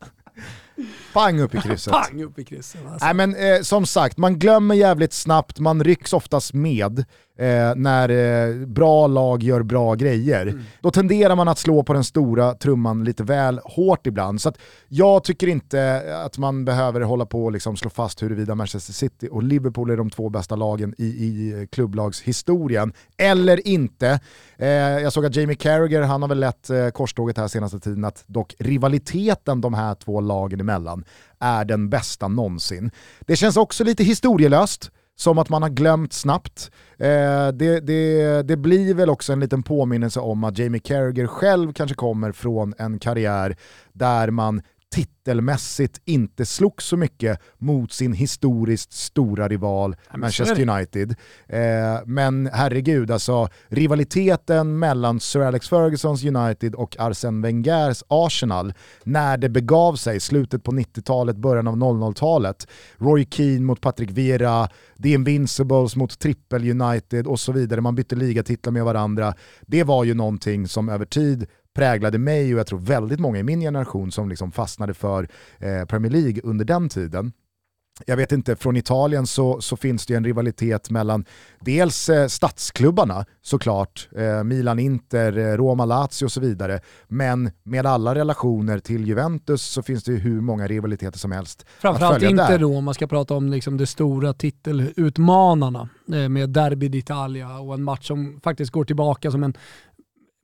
Pang upp i krysset. Pang upp i krysset. Alltså. Nej, men, eh, som sagt, man glömmer jävligt snabbt, man rycks oftast med eh, när eh, bra lag gör bra grejer. Mm. Då tenderar man att slå på den stora trumman lite väl hårt ibland. Så jag tycker inte att man behöver hålla på och liksom slå fast huruvida Manchester City och Liverpool är de två bästa lagen i, i klubblagshistorien, eller inte. Eh, jag såg att Jamie Carragher, han har väl lett eh, korståget här senaste tiden, att dock rivaliteten de här två lagen emellan är den bästa någonsin. Det känns också lite historielöst, som att man har glömt snabbt. Eh, det, det, det, blir väl också en liten påminnelse om att Jamie Carragher själv kanske kommer från en karriär där man titelmässigt inte slog så mycket mot sin historiskt stora rival Manchester United. Eh, men herregud, alltså rivaliteten mellan Sir Alex Fergusons United och Arsene Wengers Arsenal när det begav sig, slutet på 90-talet, början av 00-talet. Roy Keane mot Patrick Vieira, The Invincibles mot Triple United och så vidare. Man bytte ligatitlar med varandra. Det var ju någonting som över tid präglade mig och jag tror väldigt många i min generation som liksom fastnade för eh, Premier League under den tiden. Jag vet inte, från Italien så, så finns det en rivalitet mellan dels eh, stadsklubbarna såklart, eh, Milan, Inter, eh, Roma, Lazio och så vidare. Men med alla relationer till Juventus så finns det ju hur många rivaliteter som helst. Framförallt inte då om man ska prata om liksom de stora titelutmanarna eh, med Derby d'Italia och en match som faktiskt går tillbaka som en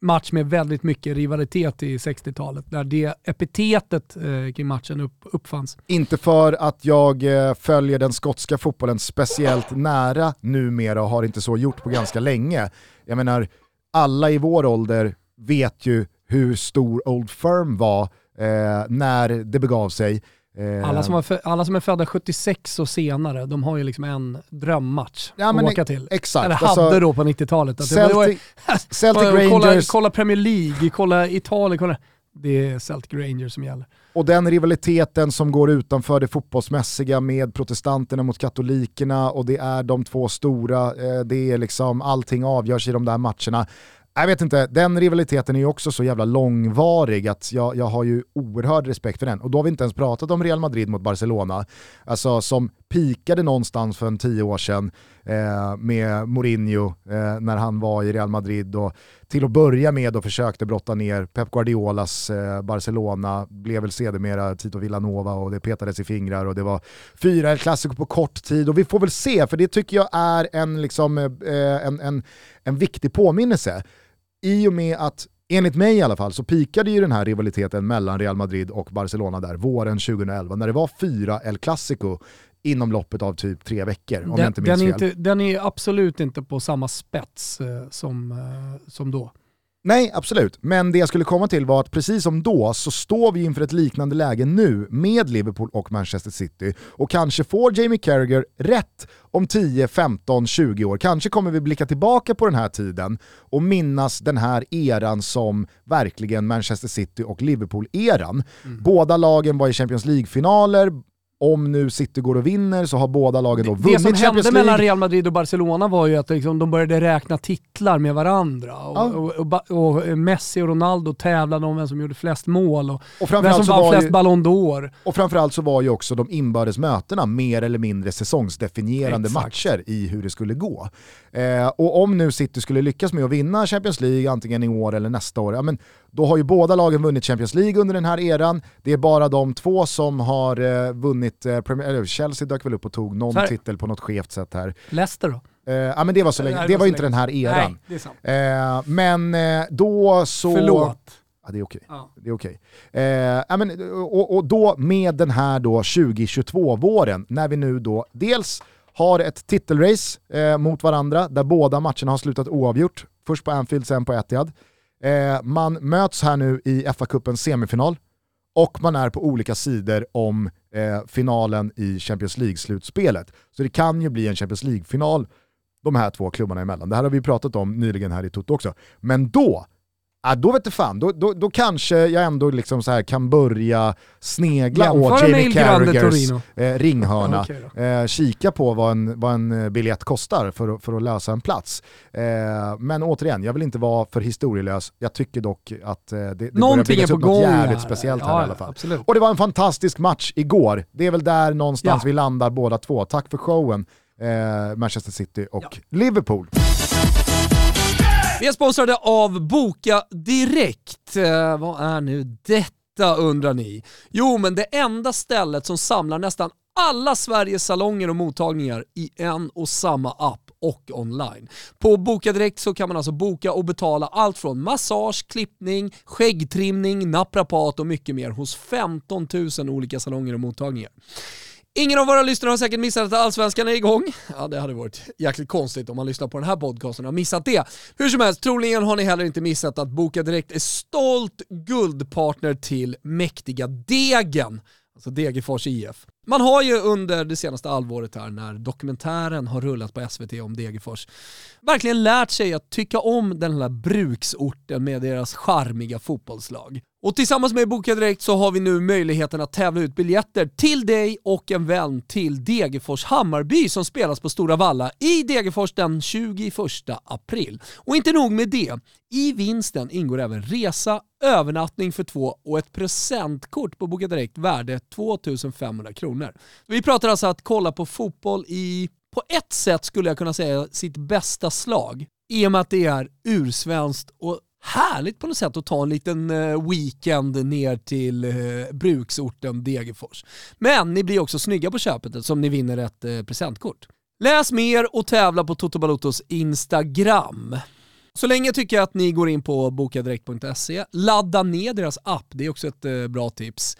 match med väldigt mycket rivalitet i 60-talet, där det epitetet eh, kring matchen upp, uppfanns. Inte för att jag eh, följer den skotska fotbollen speciellt nära numera och har inte så gjort på ganska länge. Jag menar, alla i vår ålder vet ju hur stor Old Firm var eh, när det begav sig. Eh, alla som, för, alla som är födda 76 och senare, de har ju liksom en drömmatch ja, att åka till. Exakt. Eller hade alltså, då på 90-talet. Celtic, Celtic Rangers. Kolla, kolla, Premier League, kolla Italien, kolla. Det är Celtic Rangers som gäller. Och den rivaliteten som går utanför det fotbollsmässiga med protestanterna mot katolikerna och det är de två stora, eh, det är liksom allting avgörs i de där matcherna jag vet inte, den rivaliteten är ju också så jävla långvarig att jag, jag har ju oerhörd respekt för den. Och då har vi inte ens pratat om Real Madrid mot Barcelona, alltså som pikade någonstans för en tio år sedan eh, med Mourinho eh, när han var i Real Madrid och till att börja med och försökte brotta ner Pep Guardiolas eh, Barcelona, blev väl sedermera Tito Villanova och det petades i fingrar och det var fyra klassiker på kort tid. Och vi får väl se, för det tycker jag är en, liksom, eh, en, en, en viktig påminnelse i och med att enligt mig i alla fall så pikade ju den här rivaliteten mellan Real Madrid och Barcelona där våren 2011 när det var fyra El Clasico inom loppet av typ tre veckor om den, jag inte minns den fel. Inte, den är absolut inte på samma spets eh, som, eh, som då. Nej, absolut. Men det jag skulle komma till var att precis som då så står vi inför ett liknande läge nu med Liverpool och Manchester City. Och kanske får Jamie Carragher rätt om 10, 15, 20 år. Kanske kommer vi blicka tillbaka på den här tiden och minnas den här eran som verkligen Manchester City och Liverpool-eran. Mm. Båda lagen var i Champions League-finaler, om nu City går och vinner så har båda lagen då vunnit. Det som hände mellan Real Madrid och Barcelona var ju att liksom, de började räkna titlar med varandra. Och, ja. och, och, och, Messi och Ronaldo tävlade om vem som gjorde flest mål och, och vem som vann flest ju, Ballon d'Or. Och framförallt så var ju också de inbördes mötena mer eller mindre säsongsdefinierande Exakt. matcher i hur det skulle gå. Eh, och om nu City skulle lyckas med att vinna Champions League antingen i år eller nästa år, ja, men då har ju båda lagen vunnit Champions League under den här eran. Det är bara de två som har eh, vunnit, eh, Premier, eller Chelsea dök väl upp och tog någon titel på något skevt sätt här. Leicester då? Eh, ja men det var så länge, det, det var, var inte den här eran. Nej, det är sant. Eh, men eh, då så... Förlåt. Ja, det är okej. Ja. Det är okej. Eh, men, och, och då med den här då 2022-våren, när vi nu då dels har ett titelrace eh, mot varandra där båda matcherna har slutat oavgjort. Först på Anfield, sen på Etihad. Eh, man möts här nu i FA-cupens semifinal och man är på olika sidor om eh, finalen i Champions League-slutspelet. Så det kan ju bli en Champions League-final de här två klubbarna emellan. Det här har vi pratat om nyligen här i Toto också. Men då Ja, då vet du fan, då, då, då kanske jag ändå liksom så här kan börja snegla Jämföra åt Jamie Carragers eh, ringhörna. okay eh, kika på vad en, vad en eh, biljett kostar för, för att lösa en plats. Eh, men återigen, jag vill inte vara för historielös. Jag tycker dock att eh, det, det börjar byggas upp något jävligt speciellt här ja, i alla fall. Absolut. Och det var en fantastisk match igår. Det är väl där någonstans ja. vi landar båda två. Tack för showen, eh, Manchester City och. Liverpool. Vi är sponsrade av Boka Direkt. Eh, vad är nu detta undrar ni? Jo, men det enda stället som samlar nästan alla Sveriges salonger och mottagningar i en och samma app och online. På Boka Direkt så kan man alltså boka och betala allt från massage, klippning, skäggtrimning, naprapat och mycket mer hos 15 000 olika salonger och mottagningar. Ingen av våra lyssnare har säkert missat att Allsvenskan är igång. Ja, det hade varit jäkligt konstigt om man lyssnar på den här podcasten och har missat det. Hur som helst, troligen har ni heller inte missat att Boka Direkt är stolt guldpartner till mäktiga Degen, alltså Degerfors IF. Man har ju under det senaste halvåret här när dokumentären har rullat på SVT om Degerfors verkligen lärt sig att tycka om den här bruksorten med deras charmiga fotbollslag. Och tillsammans med Boka Direkt så har vi nu möjligheten att tävla ut biljetter till dig och en vän till Degerfors Hammarby som spelas på Stora Valla i Degerfors den 21 april. Och inte nog med det, i vinsten ingår även resa, övernattning för två och ett presentkort på Boka Direkt värde 2500 kronor. Vi pratar alltså att kolla på fotboll i, på ett sätt skulle jag kunna säga, sitt bästa slag. I och med att det är ursvenskt och härligt på något sätt att ta en liten eh, weekend ner till eh, bruksorten Degerfors. Men ni blir också snygga på köpet som ni vinner ett eh, presentkort. Läs mer och tävla på Toto Balutos Instagram. Så länge tycker jag att ni går in på bokadirekt.se, ladda ner deras app, det är också ett bra tips.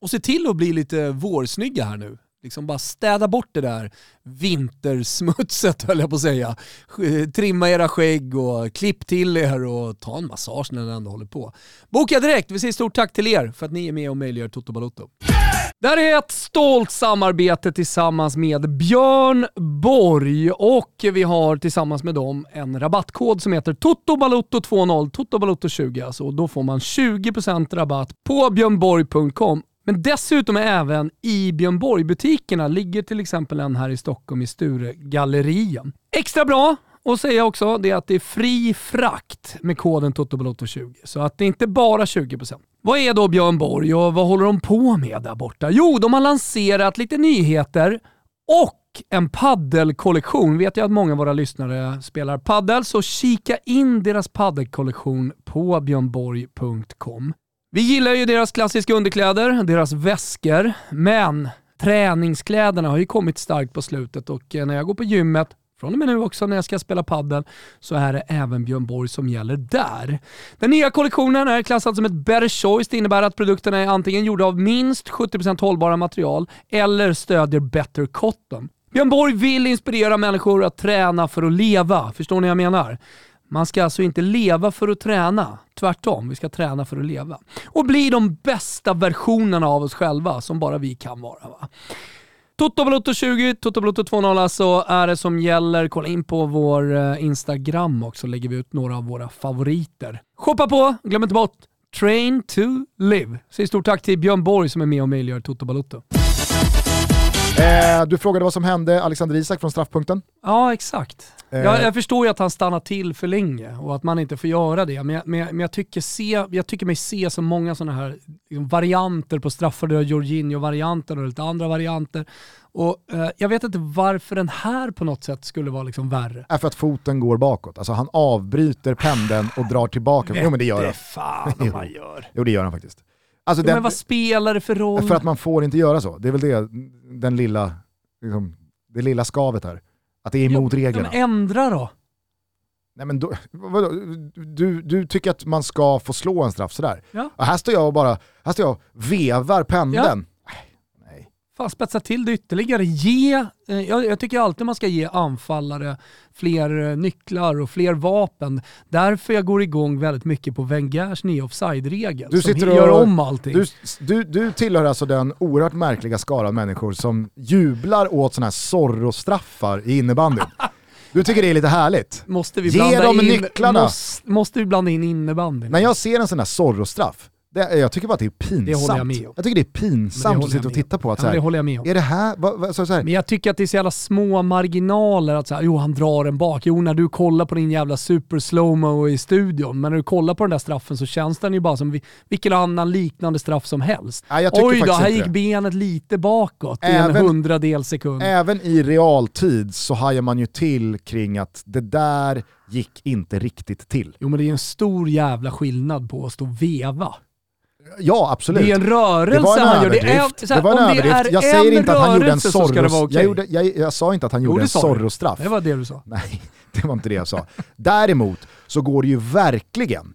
Och se till att bli lite vårsnygga här nu. Liksom bara städa bort det där vintersmutset höll jag på att säga. Eh, trimma era skägg och klipp till er och ta en massage när ni ändå håller på. Boka direkt, vi säger stort tack till er för att ni är med och möjliggör Toto Balotto. Det här är ett stolt samarbete tillsammans med Björn Borg och vi har tillsammans med dem en rabattkod som heter TOTOBALOTTO20, TOTOBALOTTO20 alltså. Och då får man 20% rabatt på björnborg.com men dessutom även i Björn Borg-butikerna ligger till exempel en här i Stockholm i Sturegallerian. Extra bra att säga också det är att det är fri frakt med koden TOTOBALOTTO20. Så att det är inte bara 20%. Vad är då Björn Borg och vad håller de på med där borta? Jo, de har lanserat lite nyheter och en paddelkollektion. Vet jag att många av våra lyssnare spelar paddel, så kika in deras paddelkollektion på björnborg.com. Vi gillar ju deras klassiska underkläder, deras väskor, men träningskläderna har ju kommit starkt på slutet och eh, när jag går på gymmet från och med nu också när jag ska spela padel så är det även Björn Borg som gäller där. Den nya kollektionen är klassad som ett better choice. Det innebär att produkterna är antingen gjorda av minst 70% hållbara material eller stödjer better cotton. Björn Borg vill inspirera människor att träna för att leva. Förstår ni vad jag menar? Man ska alltså inte leva för att träna. Tvärtom, vi ska träna för att leva. Och bli de bästa versionerna av oss själva som bara vi kan vara. Va? Toto Balotto 20, Toto Balotto 2.0 alltså är det som gäller. Kolla in på vår eh, Instagram också, lägger vi ut några av våra favoriter. Shoppa på, glöm inte bort Train to Live. Säg stort tack till Björn Borg som är med och möjliggör Toto Balotto. Eh, du frågade vad som hände Alexander Isak från straffpunkten. Ja, exakt. Eh. Jag, jag, förstår ju att han stannar till för länge och att man inte får göra det, men jag, men men jag, tycker, se, jag tycker mig se så många sådana här liksom, varianter på straffar. Du har Jorginho-varianter och lite andra varianter. Och, eh, jag vet inte varför den här på något sätt skulle vara liksom värre. Är för att foten går bakåt. Alltså han avbryter pendeln och drar tillbaka. jo men det gör han. fan om han gör. Jo det gör han faktiskt. Alltså, den, men vad spelar det för roll? För att man får inte göra så. Det är väl det, den lilla, liksom, det lilla skavet här. Att det är emot jo, reglerna. Men ändra då. Nej, men då, vadå, du, du tycker att man ska få slå en straff sådär? Ja. Och här står jag och bara här står jag och vevar pendeln. Ja. Fan, spetsa till det ytterligare. Ge, eh, jag, jag, tycker alltid man ska ge anfallare fler eh, nycklar och fler vapen. Därför jag går igång väldigt mycket på Wengers nya offside-regel du som och, gör om allting. Du, du, du tillhör alltså den oerhört märkliga skaran människor som jublar åt sådana här Zorro-straffar i innebandyn. Du tycker det är lite härligt? Måste vi Ge dem in, nycklarna! Måste, måste vi blanda in innebandyn? När jag ser en sån här Zorro-straff, det, jag tycker bara att det är pinsamt. Det håller jag med om. Jag tycker det är pinsamt att sitta och titta på. Att, ja, så här, det håller jag med om. Är det här, va, va, så, så här. Men jag tycker att det är så jävla små marginaler. Att så här, jo, han drar en bak. Jo, när du kollar på din jävla super slowmo i studion, men när du kollar på den där straffen så känns den ju bara som vilken annan liknande straff som helst. Ja, Oj då, här gick det. benet lite bakåt även, i en hundradel sekund. Även i realtid så hajar man ju till kring att det där gick inte riktigt till. Jo men det är en stor jävla skillnad på att stå och veva Ja, absolut. Det är en rörelse det var en han gör. Det, är, det var en överdrift. Jag säger inte att han gjorde en Zorros... Okay. Jag, gjorde, jag, jag, sa inte att han gjorde en Zorro-straff. Det var det du sa. Nej, det var inte det jag sa. Däremot så går det ju verkligen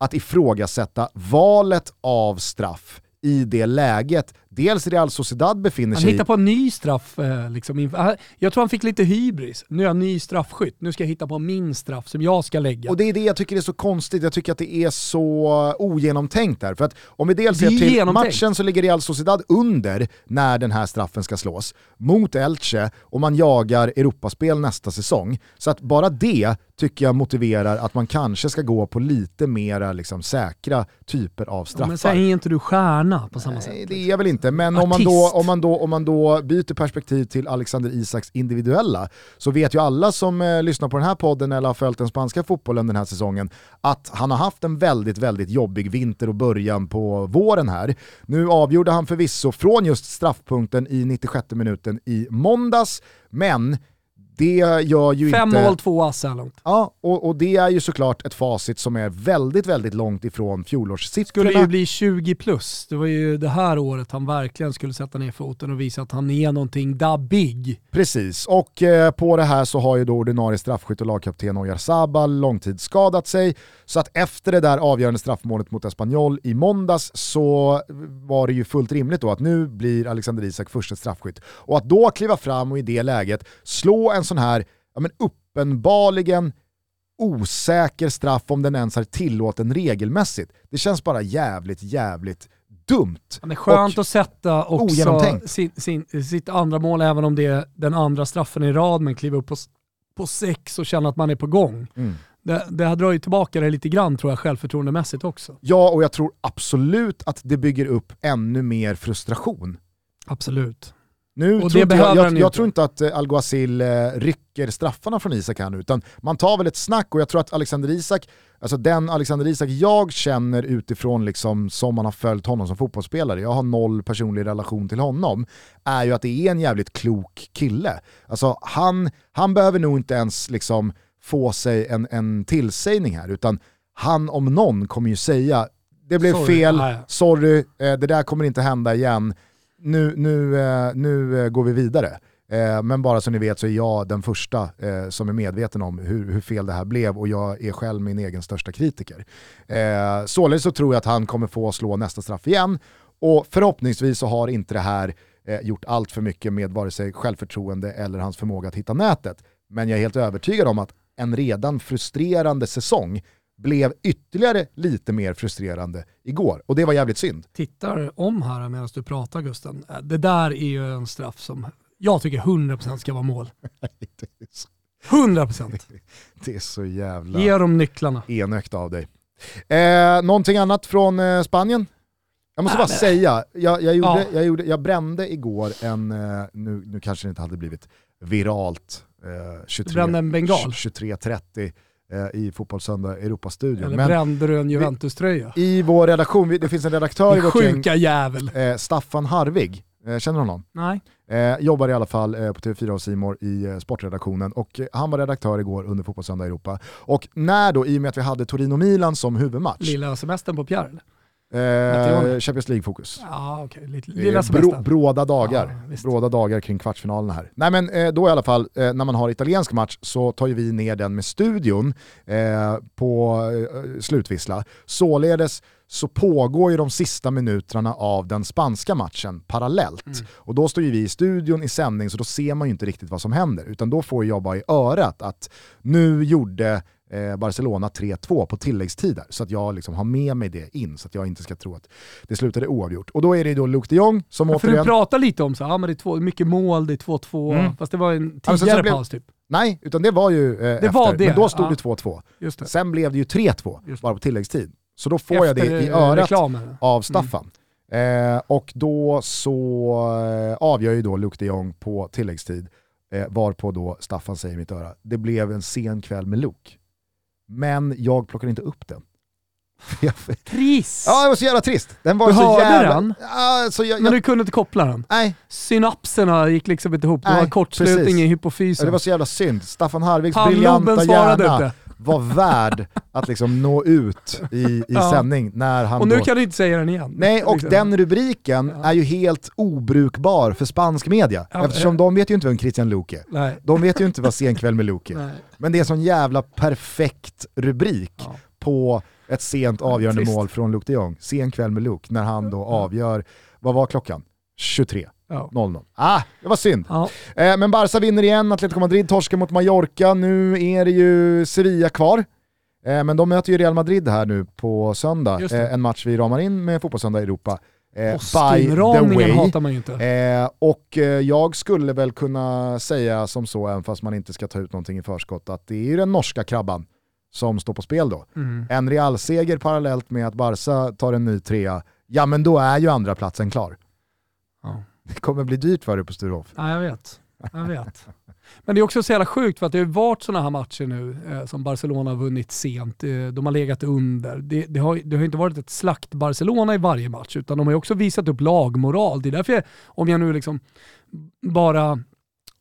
att ifrågasätta valet av straff i det läget dels Real Sociedad befinner Han sig hittar i... på en ny straff. eh, Liksom. han- Jag tror han fick lite hybris. Nu är jag ny straffskytt, nu ska jag hitta på min straff som jag ska lägga. Och det är det jag tycker är så konstigt, jag tycker att det är så ogenomtänkt där. För att om vi dels ser till genomtänkt. matchen så ligger Real Sociedad under när den här straffen ska slås mot Elche och man jagar Europaspel nästa säsong. Så att bara det tycker jag motiverar att man kanske ska gå på lite mera liksom, säkra typer av Ja, straffar. men sen är inte du stjärna på samma sätt. Nej, liksom. det är jag väl inte, men om man, då, om, man då, om man då byter perspektiv till Alexander Isaks individuella så vet ju alla som eh, lyssnar på den här podden eller har följt den spanska fotbollen den här säsongen att han har haft en väldigt, väldigt jobbig vinter och början på våren här. Nu avgjorde han förvisso från just straffpunkten i 96 minuten i måndags, men det gör ju Fem inte... mål, två ass långt. Ja, och, och det är ju såklart ett facit som är väldigt, väldigt långt ifrån fjolårssiffrorna. skulle ju bli 20 plus. Det var ju det här året han verkligen skulle sätta ner foten och visa att han är någonting da big. Precis, och eh, på det här så har ju då ordinarie straffskytt och lagkapten Oyarzabal långtidsskadat sig. Så att efter det där avgörande straffmålet mot Espanyol i måndags så var det ju fullt rimligt då att nu blir Alexander Isak första straffskytt. Och att då kliva fram och i det läget slå en sån här, ja men uppenbarligen osäker straff om den ens är tillåten regelmässigt. Det känns bara jävligt, jävligt dumt. Men det är skönt att sätta också sin, sin, sitt andra mål, även om det är den andra straffen i rad, men kliva upp på, på sex och känna att man är på gång. Mm. Det, det här drar ju tillbaka det lite grann tror jag självförtroendemässigt också. Ja, och jag tror absolut att det bygger upp ännu mer frustration. Absolut. Nu Och tror det inte jag, jag, jag tror inte att eh, Alguacil eh, rycker straffarna från Isak här nu, utan man tar väl ett snack och jag tror att Alexander Isak, alltså den Alexander Isak jag känner utifrån liksom som man har följt honom som fotbollsspelare, jag har noll personlig relation till honom, är ju att det är en jävligt klok kille. Alltså han, han behöver nog inte ens liksom få sig en, en tillsägning här, utan han om någon kommer ju säga det blev Sorry. fel, sorry, eh, det där kommer inte hända igen, nu, nu, eh, nu eh, går vi vidare. Men bara så ni vet så är jag den första eh, som är medveten om hur, hur fel det här blev och jag är själv min egen största kritiker. Eh, Således så tror jag att han kommer få slå nästa straff igen och förhoppningsvis så har inte det här eh, gjort allt för mycket med vare sig självförtroende eller hans förmåga att hitta nätet. Men jag är helt övertygad om att en redan frustrerande säsong blev ytterligare lite mer frustrerande igår och det var jävligt synd. Tittar om här medan du pratar Gusten. Äh, Det där är ju en straff som jag tycker 100% ska vara mål. Det är så, 100%. det är så jävla... Ge dem nycklarna. enögt av dig. Eh, någonting annat från eh, Spanien? Jag måste Nej, bara men- säga, jag, jag, gjorde, Ja. jag, gjorde, jag brände igår en, eh, nu, nu kanske det inte hade blivit viralt, eh, 23 Du brände en bengal. 23.30 eh, i Fotbollssöndag Europastudion. Eller Men brände du en Juventus-tröja? i vår redaktion, det finns en redaktör i vårt gäng, sjuka jävel. eh, Staffan Harvig, eh, känner du honom? Nej. Eh, jobbar i alla fall eh, på TV4 och Simor i sportredaktionen och han var redaktör igår under Fotbollssöndag Europa. Och när då, i och med att vi hade Torino-Milan som huvudmatch, Lilla semestern på Pierre eller? Eh. Champions League-fokus. Det är lilla bro, bråda dagar. Visst. bråda dagar kring kvartsfinalerna här. Nej men eh, då i alla fall, eh, när man har italiensk match så tar ju vi ner den med studion eh, på eh, slutvissla. Således så pågår ju de sista minuterna av den spanska matchen parallellt. Mm. Och då står ju vi i studion i sändning så då ser man ju inte riktigt vad som händer. Utan då får jag bara i örat att nu gjorde eh, Barcelona 3-2 på tilläggstider. Så att jag liksom har med mig det in så att jag inte ska tro att det slutade oavgjort. Och då är det då Luke de Jong som För du återigen... pratar lite om så, ja, men det är två, mycket mål, det är 2-2, Mm. fast det var en Ja, tidigare blev- paus typ. Nej, utan det var ju eh, efter. var det, Men då stod ja. det 2-2. Just det. Sen blev det ju 3-2 Just det. bara på tilläggstid. Så då får jag det Efter, i eh, örat reklamen. av Staffan. Eh, och då så eh, avgör ju då Luke de Jong på tilläggstid, eh, varpå då Staffan säger i mitt öra, det blev en sen kväll med Luke. Men jag plockar inte upp den. Trist! ja, det var så jävla trist. Den var Du så hörde jävla... den? Ja, så jag, Men jag... du kunde inte koppla den? Nej, Synapserna gick liksom inte ihop, det Nej, var kortslutning i ja, hypofysen. det var så jävla synd. Staffan Harvigs briljanta svarade hjärna inte. Var värd att liksom nå ut i, i Ja. sändning när han Och nu då... kan du inte säga den igen. Nej, och Liksom. den rubriken Ja. är ju helt obrukbar för spansk media. Ja, eftersom eh. de vet ju inte vem Christian Luke är. Nej. De vet ju inte vad Sen kväll med Luke är. Men det är en sån jävla perfekt rubrik på ett sent avgörande mål från Luke de Jong. Sen kväll med Luke, när han då avgör, vad var klockan? 23. Ja. 0-0. Ah, det var synd. Ja. Eh, men Barca vinner igen, Atletico Madrid torskar mot Mallorca, nu är det ju Sevilla kvar. Eh, men de möter ju Real Madrid här nu på söndag, eh, en match vi ramar in med Fotbollssöndag i Europa. Eh, by the Påskinramningen way. hatar man ju inte. Eh, och eh, jag skulle väl kunna säga som så, även fast man inte ska ta ut någonting i förskott, att det är ju den norska krabban som står på spel då. Mm. En Real-seger parallellt med att Barca tar en ny trea, ja men då är ju andra platsen klar. Ja. Det kommer bli dyrt för dig på Sturehof. Ja, jag vet. Jag vet. Men det är också så jävla sjukt för att det har varit sådana här matcher nu eh, som Barcelona har vunnit sent. Eh, de har legat under. Det, det, har, det har inte varit ett slakt Barcelona i varje match utan de har ju också visat upp lagmoral. Det är därför, jag, om jag nu liksom bara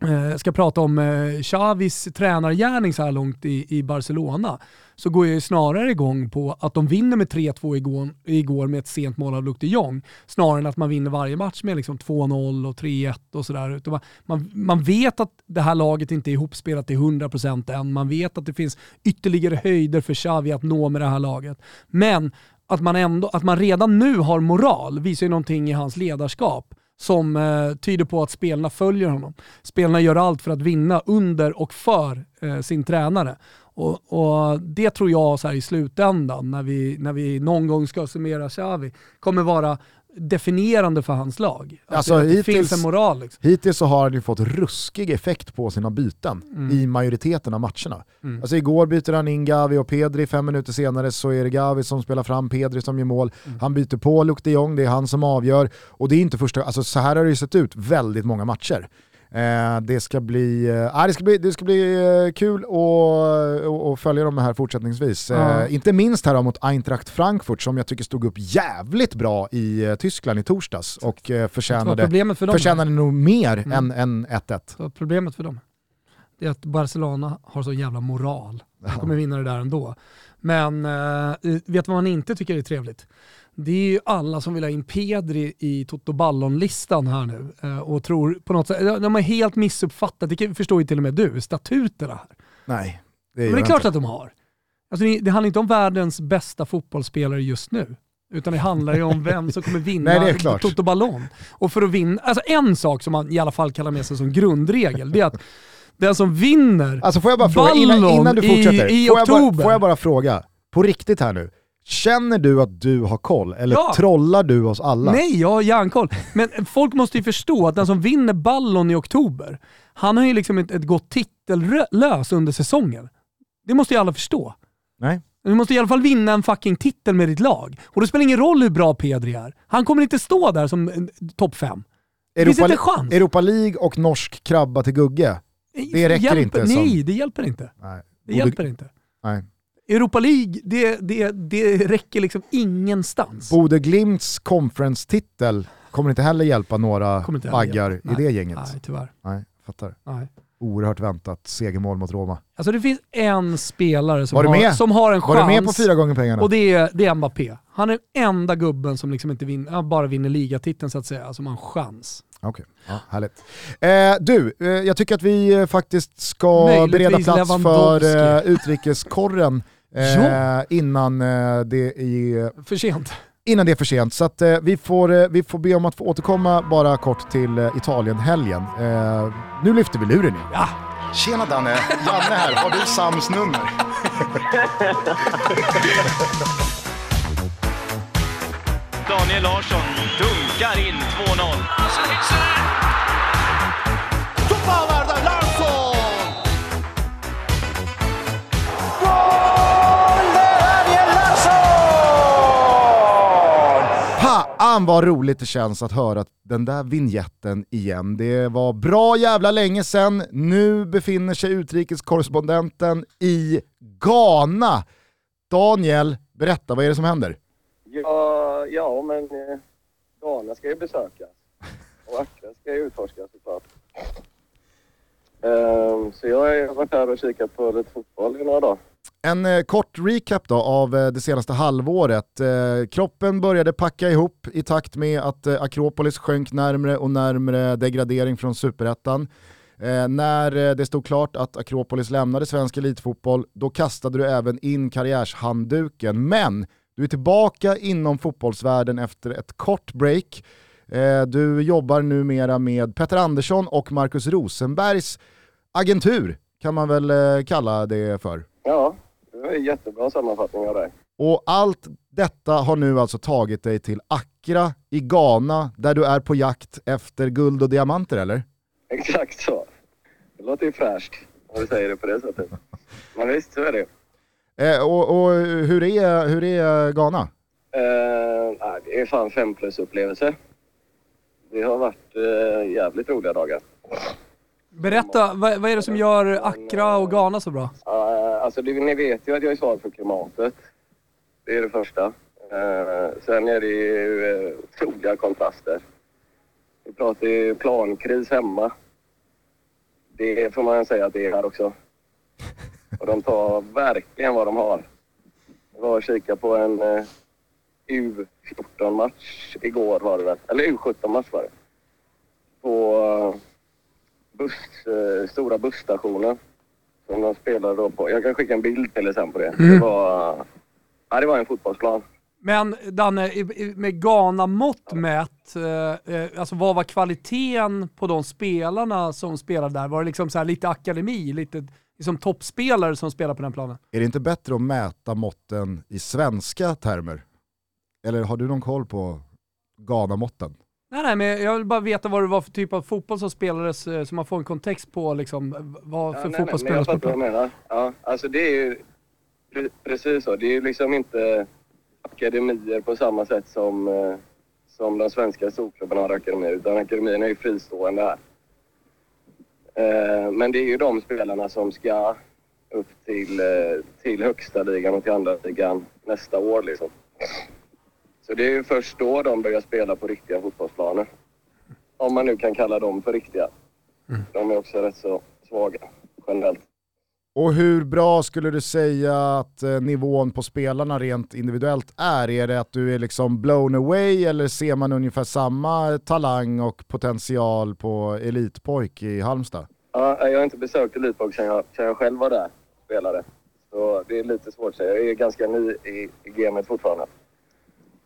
eh, ska prata om eh, Xavis tränargärning så här långt i, i Barcelona så går jag ju snarare igång på att de vinner med 3-2 igår, igår med ett sent mål av Luke de Jong snarare än att man vinner varje match med liksom 2-0 och 3-1 och sådär. Man, man, man vet att det här laget inte är ihopspelat till 100% än. Man vet att det finns ytterligare höjder för Xavi att nå med det här laget. Men att man, ändå, att man redan nu har moral visar ju någonting i hans ledarskap som eh, tyder på att spelarna följer honom. Spelarna gör allt för att vinna under och för eh, sin tränare. Och, och Det tror jag så här i slutändan, när vi, när vi någon gång ska summera Xavi, kommer vara definierande för hans lag. Att Alltså, det, hittills- finns en moral. Liksom. Hittills så har han ju fått ruskig effekt på sina byten Mm. i majoriteten av matcherna. Mm. Alltså igår byter han in Gavi och Pedri, fem minuter senare så är det Gavi som spelar fram Pedri som gör mål. Mm. Han byter på Luc de Jong, det är han som avgör. Och det är inte första, alltså så här har det ju sett ut väldigt många matcher. Eh, det ska bli, eh, det ska bli, det ska bli eh, kul att att- följa de här fortsättningsvis. Eh, inte minst här mot Eintracht Frankfurt som jag tycker stod upp jävligt bra i eh, Tyskland i torsdags och eh, förtjänade, problemet för dem förtjänade nog mer Mm. än, än 1-1. Så problemet för dem det är att Barcelona har så jävla moral. De kommer vinna det där ändå. Men eh, vet du vad man inte tycker är trevligt? Det är ju alla som vill ha in Pedri i Toto Ballon-listan här nu eh, och tror på något sätt, de har helt missuppfattat, det förstår ju till och med du, statuterna här. Nej, det Men gör det är klart inte. att de har. Alltså det, handlar inte om världens bästa fotbollsspelare just nu. Utan det handlar ju om vem som kommer vinna Nej, är. Toto Ballon. Och för att vinna, alltså en sak som man i alla fall kan ha med sig som grundregel, det är att den som vinner Alltså får jag bara fråga, innan, innan du i- fortsätter, i får, jag bara, oktober. får jag bara fråga, på riktigt här nu, känner du att du har koll? Eller Ja. trollar du oss alla? Nej, jag har järnkoll. Men folk måste ju förstå att den som vinner Ballon i oktober, han har ju liksom ett, ett gått titellös under säsongen. Det måste ju alla förstå. Nej. Du måste i alla fall vinna en fucking titel med ditt lag. Och det spelar ingen roll hur bra Pedri är. Han kommer inte stå där som en topp fem. Det finns Europa, inte en chans. Europa League och norsk krabba till Gugge? det räcker hjälper, inte Nej, som- det hjälper inte. Nej. Det hjälper inte. Nej. Europa League, det, det, det räcker liksom ingenstans. Bode Glimts conference-titel kommer inte heller hjälpa några heller baggar hjälpa. i det Nej. gänget. Nej, tyvärr. Nej, fattar. Nej. Oerhört väntat segermål mot Roma. Alltså det finns en spelare som, Var har, som har en Var chans. du med på fyra gånger pengarna? Och det är, det är Mbappé. Han är den enda gubben som liksom inte vinner, bara vinner ligatiteln så att säga, som har en chans. Okej, ja, härligt. Eh, du, eh, jag tycker att vi eh, faktiskt ska Möjligtvis bereda plats för eh, utrikeskorren Ja. innan, eh, det är, För sent. innan det är för sent. Så att, eh, vi, får, eh, vi får be om att få återkomma bara kort till eh, Italien-helgen. Eh, nu lyfter vi luren igen. Ja. Tjena Danne, Janne här. Har du Sams nummer? Daniel Larsson dunkar in 2-0. Fan vad roligt det känns att höra den där vignetten igen. Det var bra jävla länge sedan. Nu befinner sig utrikeskorrespondenten i Ghana. Daniel, berätta, vad är det som händer? Ja, ja men eh, Ghana ska ju besökas. Och Accra ska ju utforskas såklart. Ehm, så jag har varit här och kikat på lite fotboll i några dagar. En eh, kort recap då av eh, det senaste halvåret. Eh, kroppen började packa ihop i takt med att eh, Akropolis sjönk närmre och närmre degradering från superettan. Eh, när eh, det stod klart att Akropolis lämnade svensk elitfotboll, då kastade du även in karriärshandduken. Men du är tillbaka inom fotbollsvärlden efter ett kort break. Eh, du jobbar numera med Petter Andersson och Markus Rosenbergs agentur, kan man väl eh, kalla det för. Ja, det var en jättebra sammanfattning av dig. Och allt detta har nu alltså tagit dig till Accra i Ghana, där du är på jakt efter guld och diamanter eller? Exakt så. Det låter ju fräscht om du säger det på det sättet. Men visst, så är det. Eh, och, och hur, är, hur är Ghana? Eh, det är fan fem plus upplevelse. Det har varit eh, jävligt roliga dagar. Berätta, vad, vad är det som gör Accra och Ghana så bra? Uh, alltså det, ni vet ju att jag är svag för klimatet. Det är det första. Uh, sen är det ju uh, otroliga kontraster. Vi pratar ju plankris hemma. Det får man säga att det är här också. Och de tar verkligen vad de har. Jag var och kikade på en uh, U14-match igår var det väl. Eller U17-match var det. På uh, buss, uh, stora busstationen som de spelade då på. Jag kan skicka en bild till er sen på det. Mm. Det, var, ja, det var en fotbollsplan. Men Danne, med Ghana-mått mätt, eh, eh, alltså vad var kvaliteten på de spelarna som spelade där? Var det liksom så här lite akademi, lite liksom toppspelare som spelar på den planen? Är det inte bättre att mäta måtten i svenska termer? Eller har du någon koll på Ghana-måtten? Nej, nej, men jag vill bara veta vad det var för typ av fotboll som spelades, eh, så man får en kontext på liksom, vad för Ja, nej, fotboll jag spelades på plan. menar. Ja, alltså det är ju pre- precis så. Det är ju liksom inte akademier på samma sätt som, eh, som de svenska storklubbarna har akademier. Utan akademierna är ju fristående här. Eh, Men det är ju de spelarna som ska upp till, till högsta ligan och till andra ligan nästa år liksom. Så det är ju först då de börjar spela på riktiga fotbollsplaner. Om man nu kan kalla dem för riktiga. De är också rätt så svaga generellt. Och hur bra skulle du säga att eh, nivån på spelarna rent individuellt är? Är det att du är liksom blown away eller ser man ungefär samma talang och potential på elitpojk i Halmstad? Ja, jag har inte besökt Elitbox sedan jag, sedan jag själv var där och spelade. Så det är lite svårt att säga. Jag är ganska ny i, i gamet fortfarande.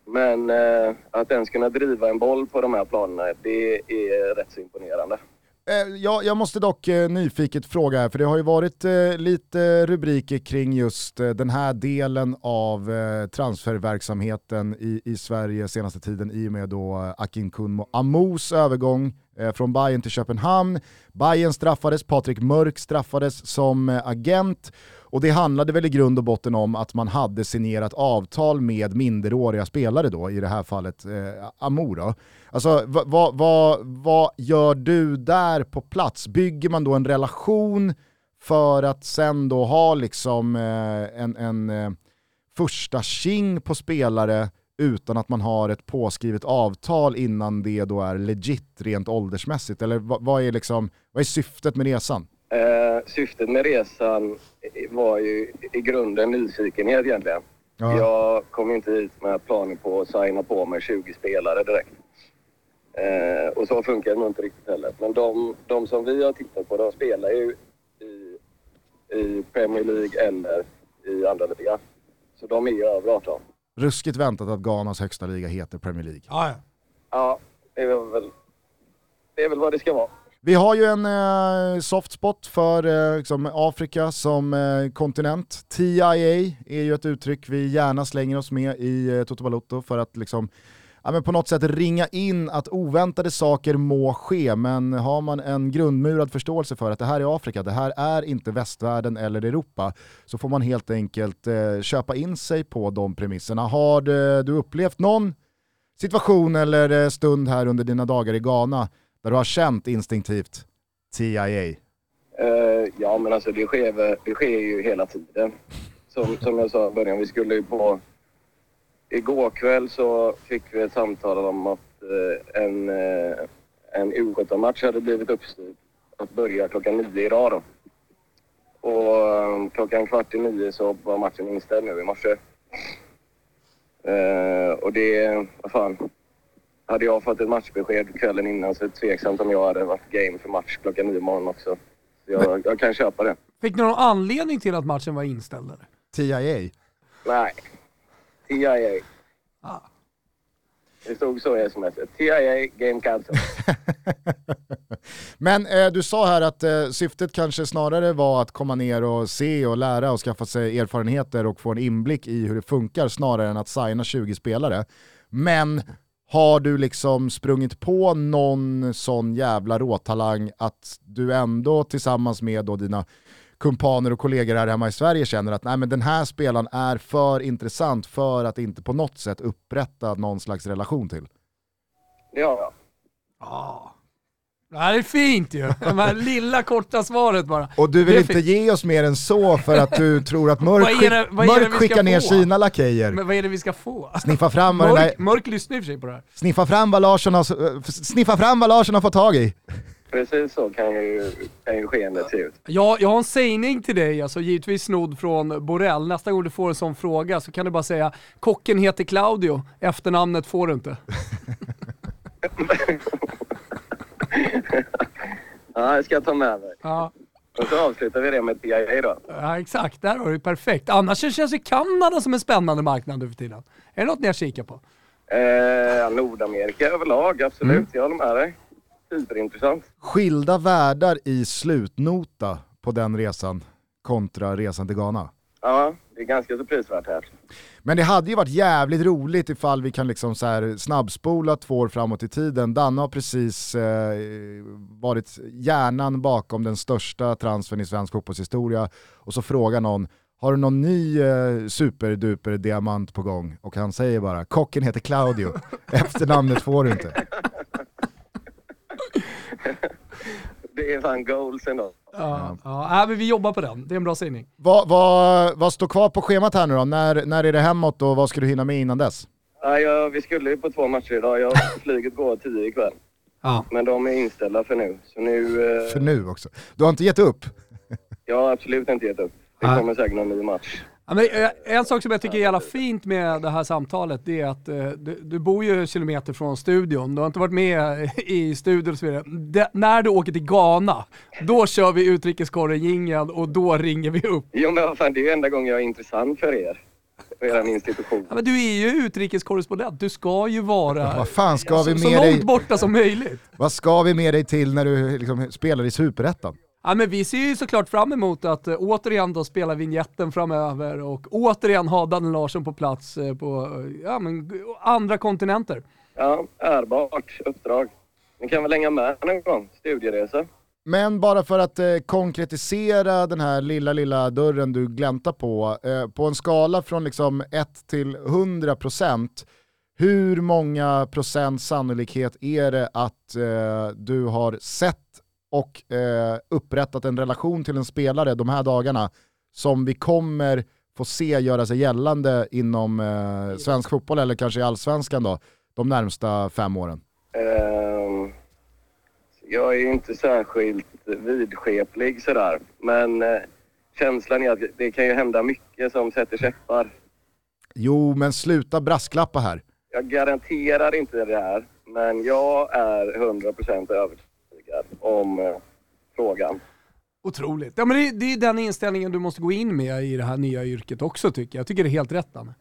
Men eh, att ens kunna driva en boll på de här planerna, det är rätt så imponerande. Eh, jag måste dock eh, nyfiket fråga här, för det har ju varit eh, lite rubriker kring just eh, den här delen av eh, transferverksamheten i, i Sverige senaste tiden i och med då eh, Akin Kunmo Amos övergång eh, från Bayern till Köpenhamn. Bayern straffades, Patrik Mörk straffades som eh, agent och det handlade väl i grund och botten om att man hade signerat avtal med minderåriga spelare då, i det här fallet eh, Amo då. Alltså vad, va, va, va gör du där på plats? Bygger man då en relation för att sen då ha liksom eh, en, en eh, första king på spelare utan att man har ett påskrivet avtal innan det då är legit rent åldersmässigt? Eller vad, vad, är, liksom, vad är syftet med resan? Eh, syftet med resan var ju i grunden nyfikenhet egentligen. Ja. Jag kom inte hit med planer på att signa på med 20 spelare direkt. Eh, och så funkar det nog inte riktigt heller. Men de, de som vi har tittat på, de spelar ju i, i Premier League eller i andra ligan. Så de är ju över 18. Ruskigt väntat att Ghanas högsta liga heter Premier League. Ja, ja. Ja, det är väl, det är väl vad det ska vara. Vi har ju en eh, soft spot för eh, liksom Afrika som eh, kontinent. TIA är ju ett uttryck vi gärna slänger oss med i eh, Toto Balotto för att liksom, ja, men på något sätt ringa in att oväntade saker må ske, men har man en grundmurad förståelse för att det här är Afrika, det här är inte västvärlden eller Europa, så får man helt enkelt eh, köpa in sig på de premisserna. Har du, du upplevt någon situation eller eh, stund här under dina dagar i Ghana där du har känt instinktivt TIA? Uh, eh, ja, men alltså det sker, det sker ju hela tiden. Som, som jag sa i början, vi skulle ju på... Igår kväll så fick vi ett samtal om att uh, en, uh, en U17-match hade blivit uppstyrd att börja klockan nio idag då. Och um, klockan kvart i nio så var matchen inställd nu i morse. Och det, vad fan. Hade jag fått ett matchbesked kvällen innan så är det tveksamt om jag hade varit game för match klockan nio imorgon också. Så jag, jag kan köpa det. Fick ni någon anledning till att matchen var inställd? Eller? TIA? Nej. TIA. Det stod så i sms. TIA game cancel. Men eh, du sa här att eh, syftet kanske snarare var att komma ner och se och lära och skaffa sig erfarenheter och få en inblick i hur det funkar snarare än att signa 20 spelare. Men har du liksom sprungit på någon sån jävla råtalang att du ändå tillsammans med då dina kumpaner och kollegor här hemma i Sverige känner att nej, men den här spelaren är för intressant för att inte på något sätt upprätta någon slags relation till? Ja, Ja. Det här är fint ju. Det här lilla korta svaret bara. Och du vill inte fint. ge oss mer än så för att du tror att Mörk, Vad är det- vad är det mörk skickar ner få? sina lakejer. Men vad är det vi ska få? Sniffa fram, vad Mörk, där, mörk lyssnar i och för sig på det här. sniffa, fram vad Larsson har, sniffa fram vad Larsson har fått tag i. precis så kan ju, kan ju skeendet se ut. Ja, jag har en sägning till dig, alltså givetvis snodd från Borrell. Nästa gång du får en sån fråga så kan du bara säga kocken heter Claudio, efternamnet får du inte. Ja, det ska jag ta med mig. Ja, Och så avslutar vi det med TIA då. ja exakt, där har du perfekt. Annars känns ju Kanada som en spännande marknad nu för tiden. Är det något ni har kikat på? Eh, Nordamerika överlag, absolut. Mm. Jag håller med dig. Superintressant. Skilda världar i slutnota på den resan kontra resan till Ghana. Ja, det är ganska så prisvärt här. Men det hade ju varit jävligt roligt ifall vi kan liksom så här snabbspola två år framåt i tiden. Danne har precis eh, varit hjärnan bakom den största transfern i svensk fotbollshistoria och så frågar någon har du någon ny eh, superduper diamant på gång? Och han säger bara, kocken heter Claudio, efternamnet får du inte. Det är fan goals ändå. Ja, ja. ja men vi jobbar på den. Det är en bra sägning. Vad, vad, vad står kvar på schemat här nu då? När, när är det hemåt och vad ska du hinna med innan dess? Ja, jag, vi skulle ju på två matcher idag. Jag, flyget går tio ikväll. Ja. Men de är inställda för nu. Så nu... Eh, För nu också. Du har inte gett upp? jag har absolut inte gett upp. Det kommer säkert någon ny match. Ja, men, eh, en sak som jag tycker är jävla fint med det här samtalet, det är att eh, du, du bor ju kilometer från studion, du har inte varit med i studion och så vidare. Det, när du åker till Ghana, då kör vi utrikeskorren och då ringer vi upp. Jo men vad fan, det är ju enda gången jag är intressant för er. För er institution. Ja, men du är ju utrikeskorrespondent, du ska ju vara Vad fan ska vi så, så med långt dig? borta som möjligt. Vad ska vi med dig till när du liksom spelar i Superettan? Ja, men vi ser ju såklart fram emot att eh, återigen då spela vignetten framöver och återigen ha Danne Larsson på plats eh, på eh, ja, men, andra kontinenter. Ja, ärbart uppdrag. Ni kan väl hänga med någon gång? Studieresa. Men bara för att eh, konkretisera den här lilla, lilla dörren du gläntar på, eh, på en skala från liksom 1 till 100 procent, hur många procent sannolikhet är det att eh, du har sett och eh, upprättat en relation till en spelare de här dagarna som vi kommer få se göra sig gällande inom eh, svensk fotboll eller kanske i allsvenskan då, de närmsta fem åren? Ehm, jag är ju inte särskilt vidskeplig sådär. Men eh, känslan är att det kan ju hända mycket som sätter käppar. Jo, men sluta brasklappa här. Jag garanterar inte det här. Men jag är 100% övertygad om eh, frågan. Otroligt. Ja, men det, det är den inställningen du måste gå in med i det här nya yrket också tycker jag. Jag tycker det är helt rätt Danne.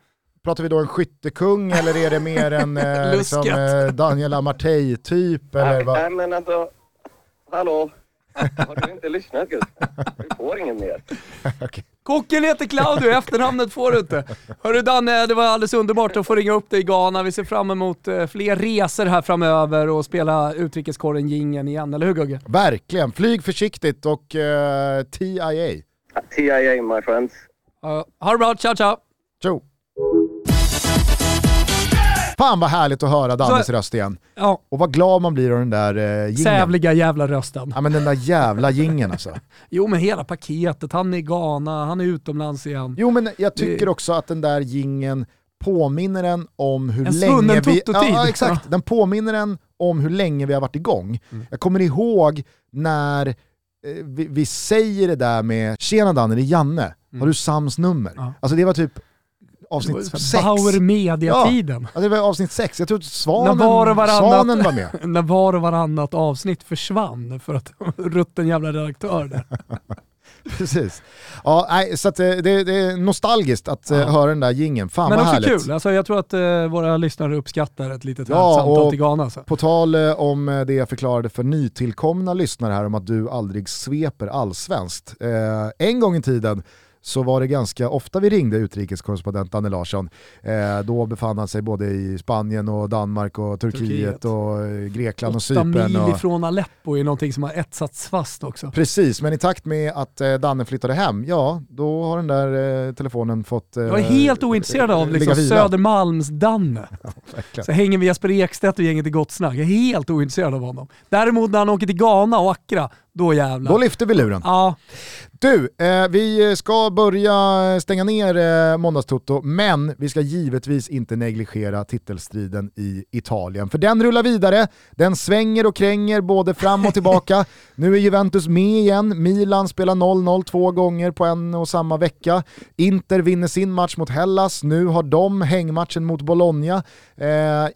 Pratar vi då en skyttekung eller är det mer en eh, liksom, eh, Daniel Amartey-typ? Eller Nej, vad? nej men alltså, hallå? Har du inte lyssnat Gustav? Du får ingen mer. Kocken heter Claudio, efternamnet får du inte. Hörru Danne, det var alldeles underbart att få ringa upp dig i Ghana. Vi ser fram emot eh, fler resor här framöver och spela utrikeskorren gingen igen, eller hur Gugge? Verkligen, flyg försiktigt och eh, TIA. TIA my friends. Uh, ha det bra, ciao ciao! Tjo! Fan vad härligt att höra Dannes Så- röst igen. Ja, Och vad glad man blir av den där eh, jingeln. sävliga jävla rösten. Ja men den där jävla jingeln alltså. Jo men hela paketet, han är i Ghana, han är utomlands igen. Jo men jag tycker Det- också att den där jingeln påminner en om hur En länge vi... Ja, exakt. Den påminner en om hur länge vi har varit igång. Mm. Jag kommer ihåg när eh, vi, vi säger det där med “Tjena Danne, det är Janne, har du Sams nummer?” Mm. Ja. Alltså det var typ avsnitt sex. Bauer media-tiden. Ja, det var avsnitt sex, jag tror att svanen, När var och varannat- svanen var med. När var och varannat avsnitt försvann för att rutten jävla redaktör där. Precis. Ja, nej, så eh, det, det är nostalgiskt att eh, Ja. höra den där gingen. Fan Men vad också härligt. kul, alltså, jag tror att eh, våra lyssnare uppskattar ett litet Ja, samtal till Ghana. Så. På tal eh, om eh, det jag förklarade för nytillkomna lyssnare här om att du aldrig sveper allsvenskt. Eh, en gång i tiden så var det ganska ofta vi ringde utrikeskorrespondent Danne Larsson. Eh, då befann han sig både i Spanien och Danmark och Turkiet, Turkiet. och eh, Grekland och Åtta Cypern. mil Och... ifrån Aleppo är någonting som har etsats fast också. Precis, men i takt med att eh, Danne flyttade hem, ja då har den där eh, telefonen fått eh, Jag är helt ointresserad av liksom. Södermalms-Danne. Verkligen. Så hänger vi Jesper Ekstedt och gänget i Gott Snack. Jag är helt ointresserad av honom. Däremot när han åker till Ghana och Accra, då jävlar. Då lyfter vi luren. ja, Du, eh, vi ska börja stänga ner eh, Måndagstoto, men vi ska givetvis inte negligera titelstriden i Italien. För den rullar vidare, den svänger och kränger både fram och tillbaka. nu är Juventus med igen, Milan spelar 0-0 två gånger på en och samma vecka. Inter vinner sin match mot Hellas, nu har de hängmatchen mot Bologna eh,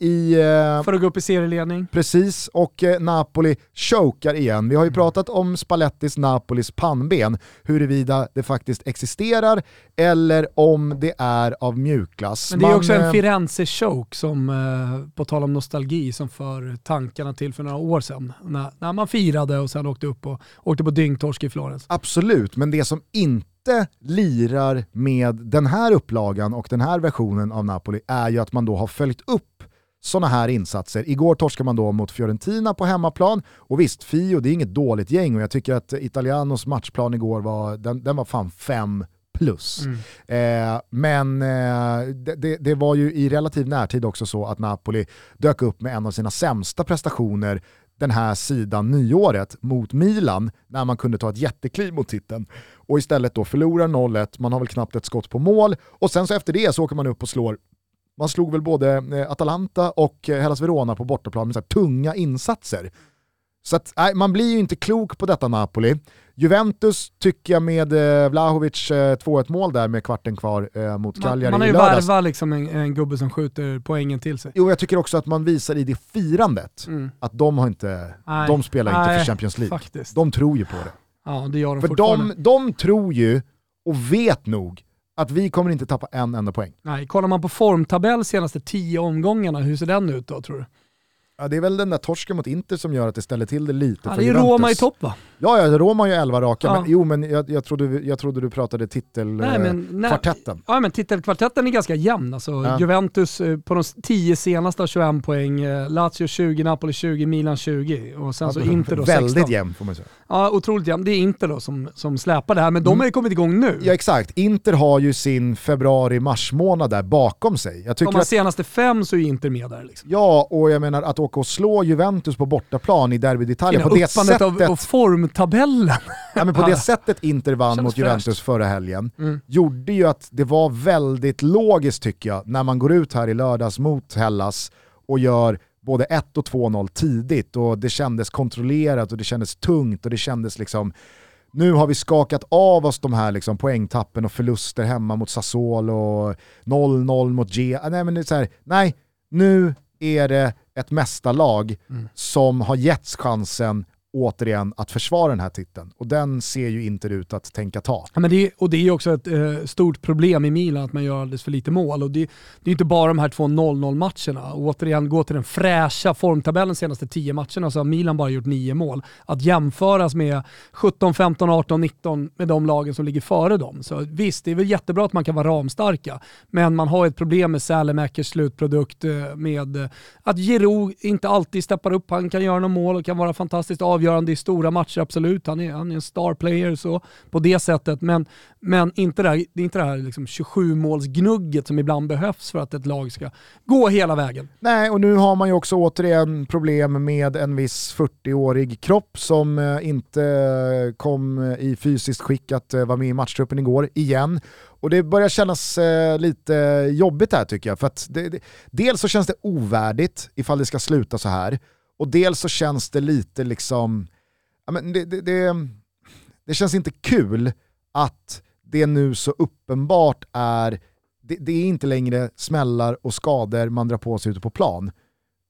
i... Eh, för att gå upp i serieledning. Precis, och eh, Napoli chokar igen. Vi har ju pratat om Spallettis Napolis pannben, huruvida det faktiskt existerar eller om det är av mjukglass. Men det är Man, också en eh, Firenze-choke som, eh, på tal om nostalgi, som för tankarna till för några år sedan. När, när man firade och sen åkte upp och åkte på dyngtorsk i Florens. Absolut, men det som inte lirar med den här upplagan och den här versionen av Napoli är ju att man då har följt upp sådana här insatser. Igår torskade man då mot Fiorentina på hemmaplan. Och visst, Fio det är inget dåligt gäng. Och jag tycker att Italianos matchplan igår var, den, den var fan fem plus. Eh, men eh, det, det, det var ju i relativ närtid också så att Napoli dök upp med en av sina sämsta prestationer den här sidan nyåret mot Milan när man kunde ta ett jättekliv mot titeln. Och istället då förlorar 0-1, man har väl knappt ett skott på mål. Och sen så efter det så åker man upp och slår man slog väl både eh, Atalanta och eh, Hellas Verona på bortaplan med så tunga insatser. Så att, nej, man blir ju inte klok på detta Napoli. Juventus tycker jag med eh, Vlahovic eh, 2-1 mål där med kvarten kvar eh, mot Cagliari man har ju värvat liksom en, en gubbe som skjuter poängen till sig. Jo, jag tycker också att man visar i det firandet Mm. att de, har inte, Nej. de spelar inte Nej, för Champions League. Faktiskt. De tror ju på det. ja, det gör de För fortfarande. de, de tror ju och vet nog att vi kommer inte tappa en enda poäng. Nej, kollar man på formtabell senaste tio omgångarna, hur ser den ut då tror du? Ja, det är väl den där torsken mot Inter som gör att det ställer till det lite Ja, för det är Juventus. Roma i topp va? Ja, ja, Roma har ju 11 raka, Ja. men jo men jag, jag, trodde, jag trodde du pratade titel Nej, eh. Ja men titelkvartetten är ganska jämn. Alltså, Ja. Juventus eh, på de 10 senaste har 21 poäng, eh, Lazio 20, Napoli 20, Milan 20 och sen så Inter då 16. Väldigt jämn får man säga. Ja, otroligt jämn. Det är Inter då som, som släpar det här, men de Mm. har ju kommit igång nu. Ja exakt, Inter har ju sin februari-mars månad där bakom sig. Jag De tycker att, senaste fem så är Inter med där. Liksom. ja, och jag menar att åka och slå Juventus på bortaplan i Derby d'Italia på det sättet, av, av formtabellen. ja, men på det sättet Inter vann mot Juventus fräscht. förra helgen Mm. gjorde ju att det var väldigt logiskt tycker jag när man går ut här i lördags mot Hellas och gör både 1 och 2-0 tidigt och det kändes kontrollerat och det kändes tungt och det kändes liksom nu har vi skakat av oss de här liksom poängtappen och förluster hemma mot Sassuolo och 0-0 mot G. Nej, men det är så här, nej, nu är det ett mästarlag Mm. som har getts chansen återigen att försvara den här titeln. Och den ser ju inte ut att tänka ta. Ja, men det är, och det är ju också ett eh, stort problem i Milan att man gör alldeles för lite mål. Och det, det är inte bara de här två 0-0 matcherna. Och återigen, gå till den fräscha formtabellen de senaste 10 matcherna så har Milan bara gjort 9 mål. Att jämföras med 17, 15, 18, 19 med de lagen som ligger före dem. Så visst, det är väl jättebra att man kan vara ramstarka. Men man har ett problem med Sälemäkers slutprodukt eh, med eh, att Giroud inte alltid steppar upp. Han kan göra några mål och kan vara fantastiskt avgörande i stora matcher, absolut. Han är, han är en star player så, på det sättet. Men, men inte det här, det är inte det här liksom 27-målsgnugget som ibland behövs för att ett lag ska gå hela vägen. Nej, och nu har man ju också återigen problem med en viss 40-årig kropp som eh, inte eh, kom eh, i fysiskt skick att vara med i matchtruppen igår, igen. Och det börjar kännas eh, lite jobbigt här tycker jag. För att det, det, dels så känns det ovärdigt ifall det ska sluta så här. Och dels så känns det lite liksom, ja, men det, det, det, det känns inte kul att det nu så uppenbart är, det, det är inte längre smällar och skador man drar på sig ute på plan.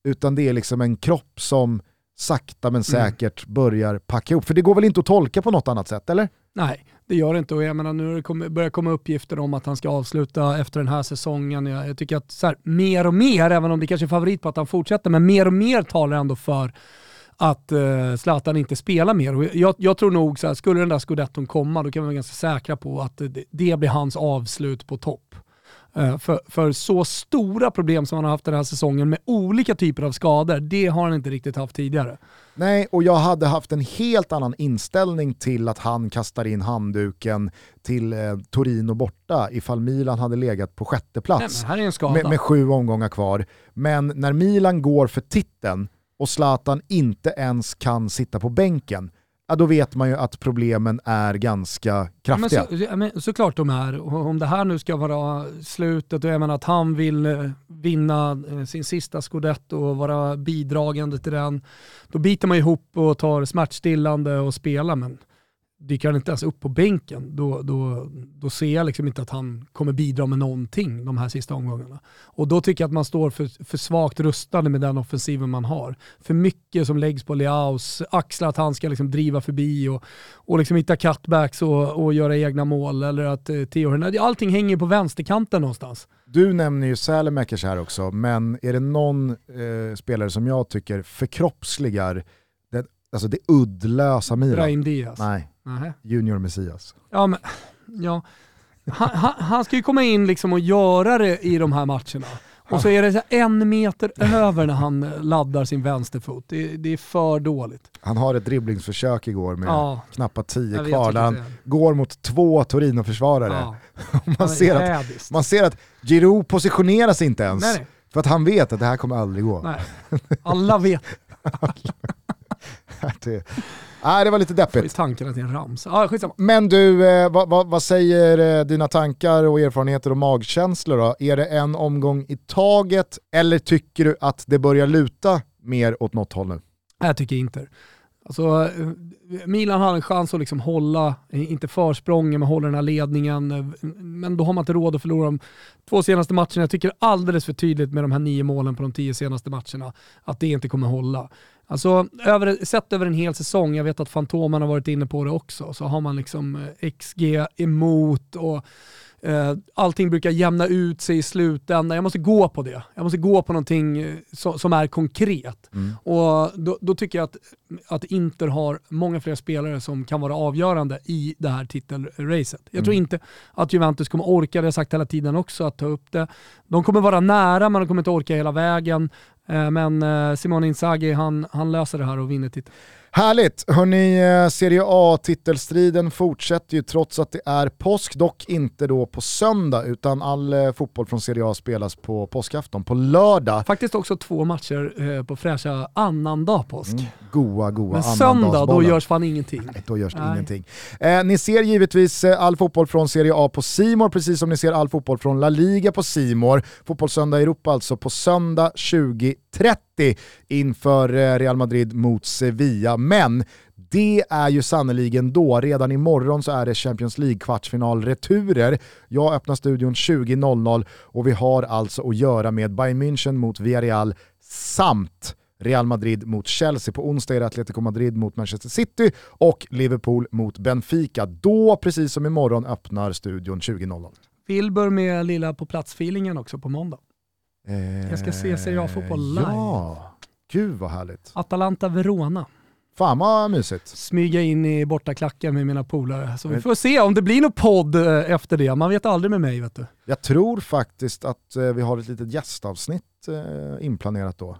Utan det är liksom en kropp som sakta men säkert börjar packa ihop. För det går väl inte att tolka på något annat sätt, eller? Nej, det gör det inte. Och jag menar, nu har det börjat komma uppgifter om att han ska avsluta efter den här säsongen. Jag, jag tycker att så här, mer och mer, även om det kanske är favorit på att han fortsätter, men mer och mer talar ändå för att eh, Zlatan inte spelar mer. Och jag, jag tror nog så här, skulle den där scudetton komma, då kan vi vara ganska säkra på att det, det blir hans avslut på topp. Eh, för, för så stora problem som han har haft den här säsongen med olika typer av skador, det har han inte riktigt haft tidigare. Nej, och jag hade haft en helt annan inställning till att han kastar in handduken till eh, Torino borta ifall Milan hade legat på sjätte plats Nej, med, med sju omgångar kvar. Men när Milan går för titeln och Zlatan inte ens kan sitta på bänken, ja, då vet man ju att problemen är ganska kraftiga. Men, så, men såklart de är. Om det här nu ska vara slutet och jag menar att han vill eh, vinna eh, sin sista scudetto och vara bidragande till den, då biter man ihop och tar smärtstillande och spelar. Men dyker han inte ens upp på bänken, då, då, då ser jag liksom inte att han kommer bidra med någonting de här sista omgångarna. Och då tycker jag att man står för, för svagt rustade med den offensiven man har. För mycket som läggs på Leaus axlar, att han ska liksom driva förbi och, och liksom hitta cutbacks och, och göra egna mål. Eller att eh, Theo allting hänger på vänsterkanten någonstans. Du nämner ju Sälemäkers här också, men är det någon eh, spelare som jag tycker förkroppsligar alltså det uddlösa Milan? Brahim Diaz. Nej. Nähä. Junior Messias. Ja, men, ja. Han, han, han, ska ju komma in liksom och göra det i de här matcherna. Och så är det så en meter över när han laddar sin vänsterfot. Det, det är för dåligt. Han har ett dribblingsförsök igår med ja. knappt tio kvar där han går mot två Torino-försvarare. Ja. man, ser att, man ser att Giroud positionerar sig inte ens. Nej, nej. För att han vet att det här kommer aldrig gå. Nej. Alla vet. det, Nej, det var lite deppigt. Får tankarna till en rams. Ah, skitsamma. Men du, eh, vad, vad, vad, säger eh, dina tankar och erfarenheter och magkänslor då? Är det en omgång i taget eller tycker du att det börjar luta mer åt något håll nu? Jag tycker inte. Alltså, eh, Milan har en chans att liksom hålla, inte försprången, men hålla den här ledningen. Men då har man inte råd att förlora de två senaste matcherna. Jag tycker alldeles för tydligt med de här nio målen på de tio senaste matcherna att det inte kommer hålla. Alltså över, sett över en hel säsong, jag vet att Fantomen har varit inne på det också, så har man liksom eh, XG emot och eh, allting brukar jämna ut sig i slutändan. Jag måste gå på det. Jag måste gå på någonting eh, so som är konkret. Mm. Och då, då, tycker jag att, att Inter har många fler spelare som kan vara avgörande i det här titelracet. Jag mm. tror inte att Juventus kommer orka, det har jag sagt hela tiden också, att ta upp det. De kommer vara nära men de kommer inte orka hela vägen. Eh, men eh, Simone Inzaghi, han, han löser det här och vinner titeln. Härligt! Hörni, eh, Serie A-titelstriden fortsätter ju trots att det är påsk, dock inte då på söndag, utan all eh, fotboll från Serie A spelas på påskafton, på lördag. Faktiskt också två matcher eh, på fräscha annandag påsk. Mm, goa, goa Men söndag, då görs fan ingenting. Nej, då görs Nej. ingenting. Eh, ni ser givetvis all fotboll från Serie A på Simor precis som ni ser all fotboll från La Liga på Simor. Fotbollssöndag Europa alltså på söndag 20.30 inför eh, Real Madrid mot Sevilla. Men det är ju sannoliken då, redan imorgon så är det Champions League-kvartsfinal-returer. Jag öppnar studion 20.00 och vi har alltså att göra med Bayern München mot Villarreal samt Real Madrid mot Chelsea. På onsdag är det Atletico Madrid mot Manchester City och Liverpool mot Benfica. Då, precis som imorgon, öppnar studion 20.00. Wilbur med lilla på plats-feelingen också på måndag. Eh, jag ska se Serie A-fotboll live. Ja, gud vad härligt. Atalanta Verona. Fan vad mysigt. Smyga in i bortaklacken med mina polare. Så vi får se om det blir någon podd eh, efter det. Man vet aldrig med mig vet du. Jag tror faktiskt att eh, vi har ett litet gästavsnitt inplanerat då.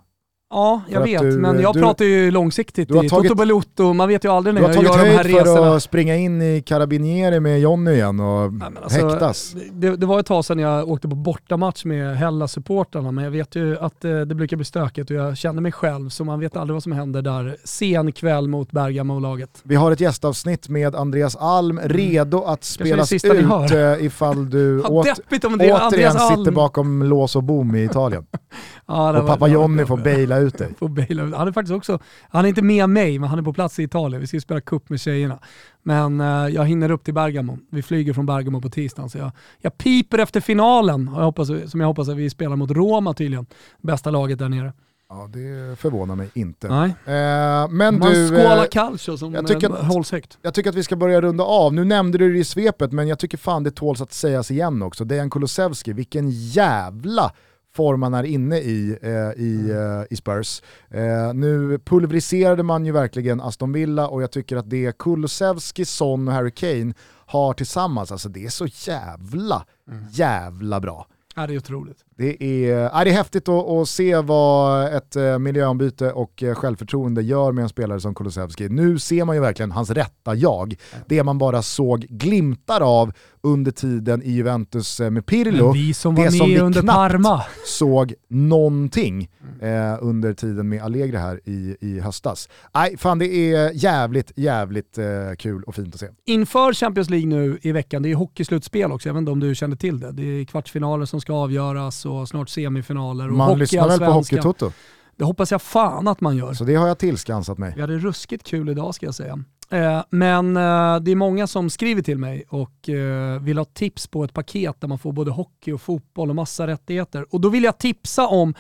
Ja, jag vet, du, men jag du, pratar ju långsiktigt du har i tagit, Toto Balotto, man vet ju aldrig när jag gör de här resorna. Du har tagit höjd för att springa in i Carabinieri med Jonny igen och Nej, alltså, häktas. Det, det, var ett tag sedan jag åkte på bortamatch med Hellas-supportrarna, men jag vet ju att det, eh, det brukar bli stökigt och jag känner mig själv, så man vet aldrig vad som händer där sen kväll mot Bergamo-laget. Vi har ett gästavsnitt med Andreas Alm mm. redo att spelas ut eh, ifall du åt, återigen sitter bakom lås och bom i Italien. ja, och pappa Jonny får baila baila ut dig. Får baila ut. Han är faktiskt också, han är inte med mig, men han är på plats i Italien. Vi ska spela cup med tjejerna. Men uh, jag hinner upp till Bergamo. Vi flyger från Bergamo på tisdagen, så jag, jag piper efter finalen, jag hoppas, som jag hoppas att vi spelar mot Roma tydligen. Bästa laget där nere. Ja, det förvånar mig inte. Nej. Eh, men Man du, eh, calcio som jag tycker eh, att- hålls högt. jag tycker att vi ska börja runda av. Nu nämnde du det i svepet, men jag tycker fan det tåls att sägas igen också. Dejan Kulusevski, vilken jävla form han är inne i eh, i, eh, i Spurs. Eh, nu pulveriserade man ju verkligen Aston Villa och jag tycker att det Kulusevski, Son och Harry Kane har tillsammans, alltså det är så jävla, jävla bra. Ja, det är otroligt. Det är, äh, det är häftigt att, att se vad ett eh, miljöombyte och eh, självförtroende gör med en spelare som Kulusevski. Nu ser man ju verkligen hans rätta jag. Det man bara såg glimtar av under tiden i Juventus eh, med Pirlo. Men vi som det var som med vi under knappt Parma. såg någonting eh, under tiden med Allegri här i, i höstas. Nej, fan det är jävligt, jävligt eh, kul och fint att se. Inför Champions League nu i veckan, det är hockeyslutspel också, jag vet inte om du kände till det. Det är kvartsfinaler som ska avgöras och snart semifinaler. Och Man lyssnar väl på. Hockeytoto, Det hoppas jag fan att man gör. så det har jag tillskansat mig. Vi hade ruskigt kul idag ska jag säga. Eh, men eh, det är många som skriver till mig och eh, vill ha tips på ett paket där man får både hockey och fotboll och massa rättigheter. Och då vill jag tipsa om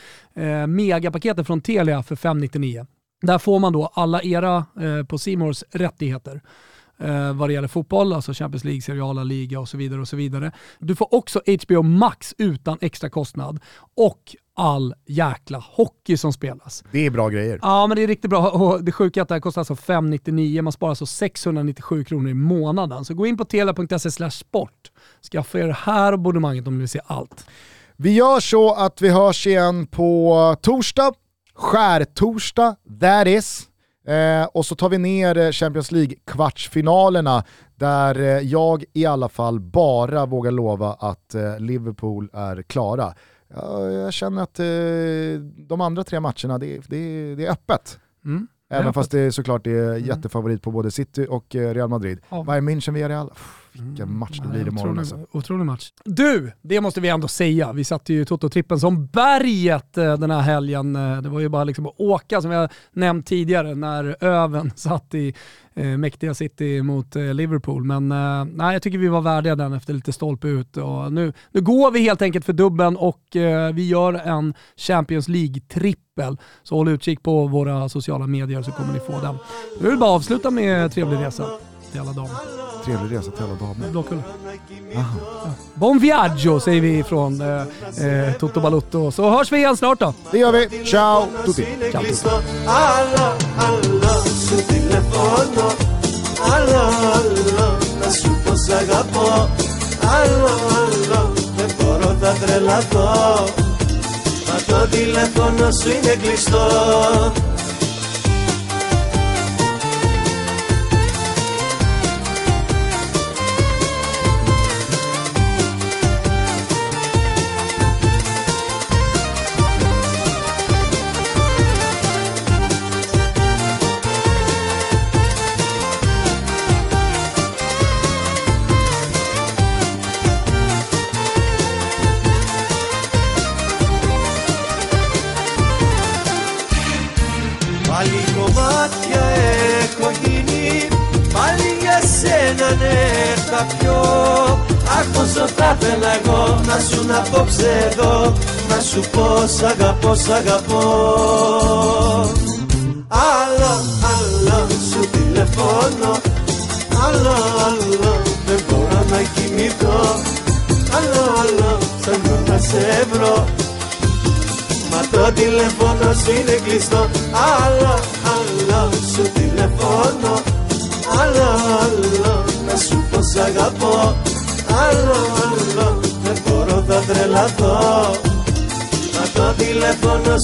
megapaketet från Telia för 599. Där får man då alla era på Simors rättigheter eh, vad det gäller fotboll, alltså Champions League, seriala liga och så vidare. och så vidare. Du får också HBO Max utan extra kostnad och all jäkla hockey som spelas. Det är bra grejer. Ja, men det är riktigt bra. Och det sjuka är att det här kostar alltså 599, man sparar alltså 697 kronor i månaden. Så gå in på telia.se sport. Skaffa er det här abonnemanget om ni vill se allt. Vi gör så att vi hörs igen på torsdag, skärtorsdag, that is. Eh, och så tar vi ner eh, Champions League-kvartsfinalerna där eh, jag i alla fall bara vågar lova att eh, Liverpool är klara. Ja, jag känner att eh, de andra tre matcherna, det, det, det är öppet. Mm. Även fast det såklart är jättefavorit på både City och eh, Real Madrid. Ja. Bayern München, Villarreal. Uff, Vilken match det Nej, blir imorgon otrolig, alltså. otrolig match. Du, det måste vi ändå säga. Vi satte ju Toto-trippen som berget eh, den här helgen. Eh, Det var ju bara liksom att åka som jag nämnt tidigare när Öven satt i eh, mäktiga City mot eh, Liverpool. Men eh, nej, jag tycker vi var värdiga den efter lite stolpe ut. Och nu, nu går vi helt enkelt för dubben och eh, vi gör en Champions League-trippel. Så håll utkik på våra sociala medier så kommer ni få den. Vi vill bara avsluta med trevlig resa till alla damer. Trevlig resa till alla damer. Blåkulla. Bon viaggio säger vi från eh, eh, Toto Balutto. Så hörs vi igen snart då. Det gör vi. Ciao tutti! Ciao, tutti. Άλλο, άλλο σου τηλεφώνω Άλλο, άλλο να σου πω σ' αγαπώ Άλλο, άλλο δεν μπορώ θα τρελαθώ Μα το τηλέφωνο σου είναι κλειστό los agapo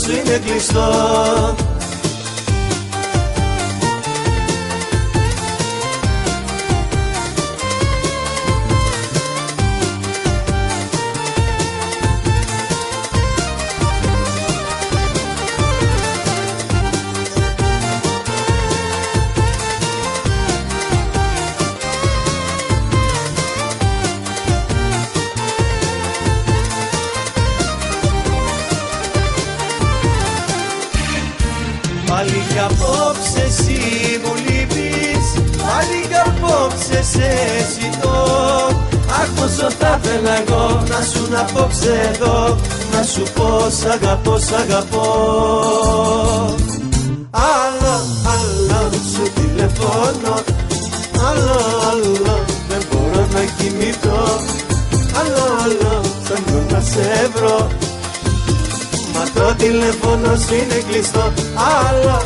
hasret lisan σ' αγαπώ. Άλλο, άλλο σου τηλεφώνω. Άλλο, άλλο δεν μπορώ να κοιμηθώ. Άλλο, άλλο σαν να σε βρω. Μα το τηλέφωνο σου είναι κλειστό Άλλο,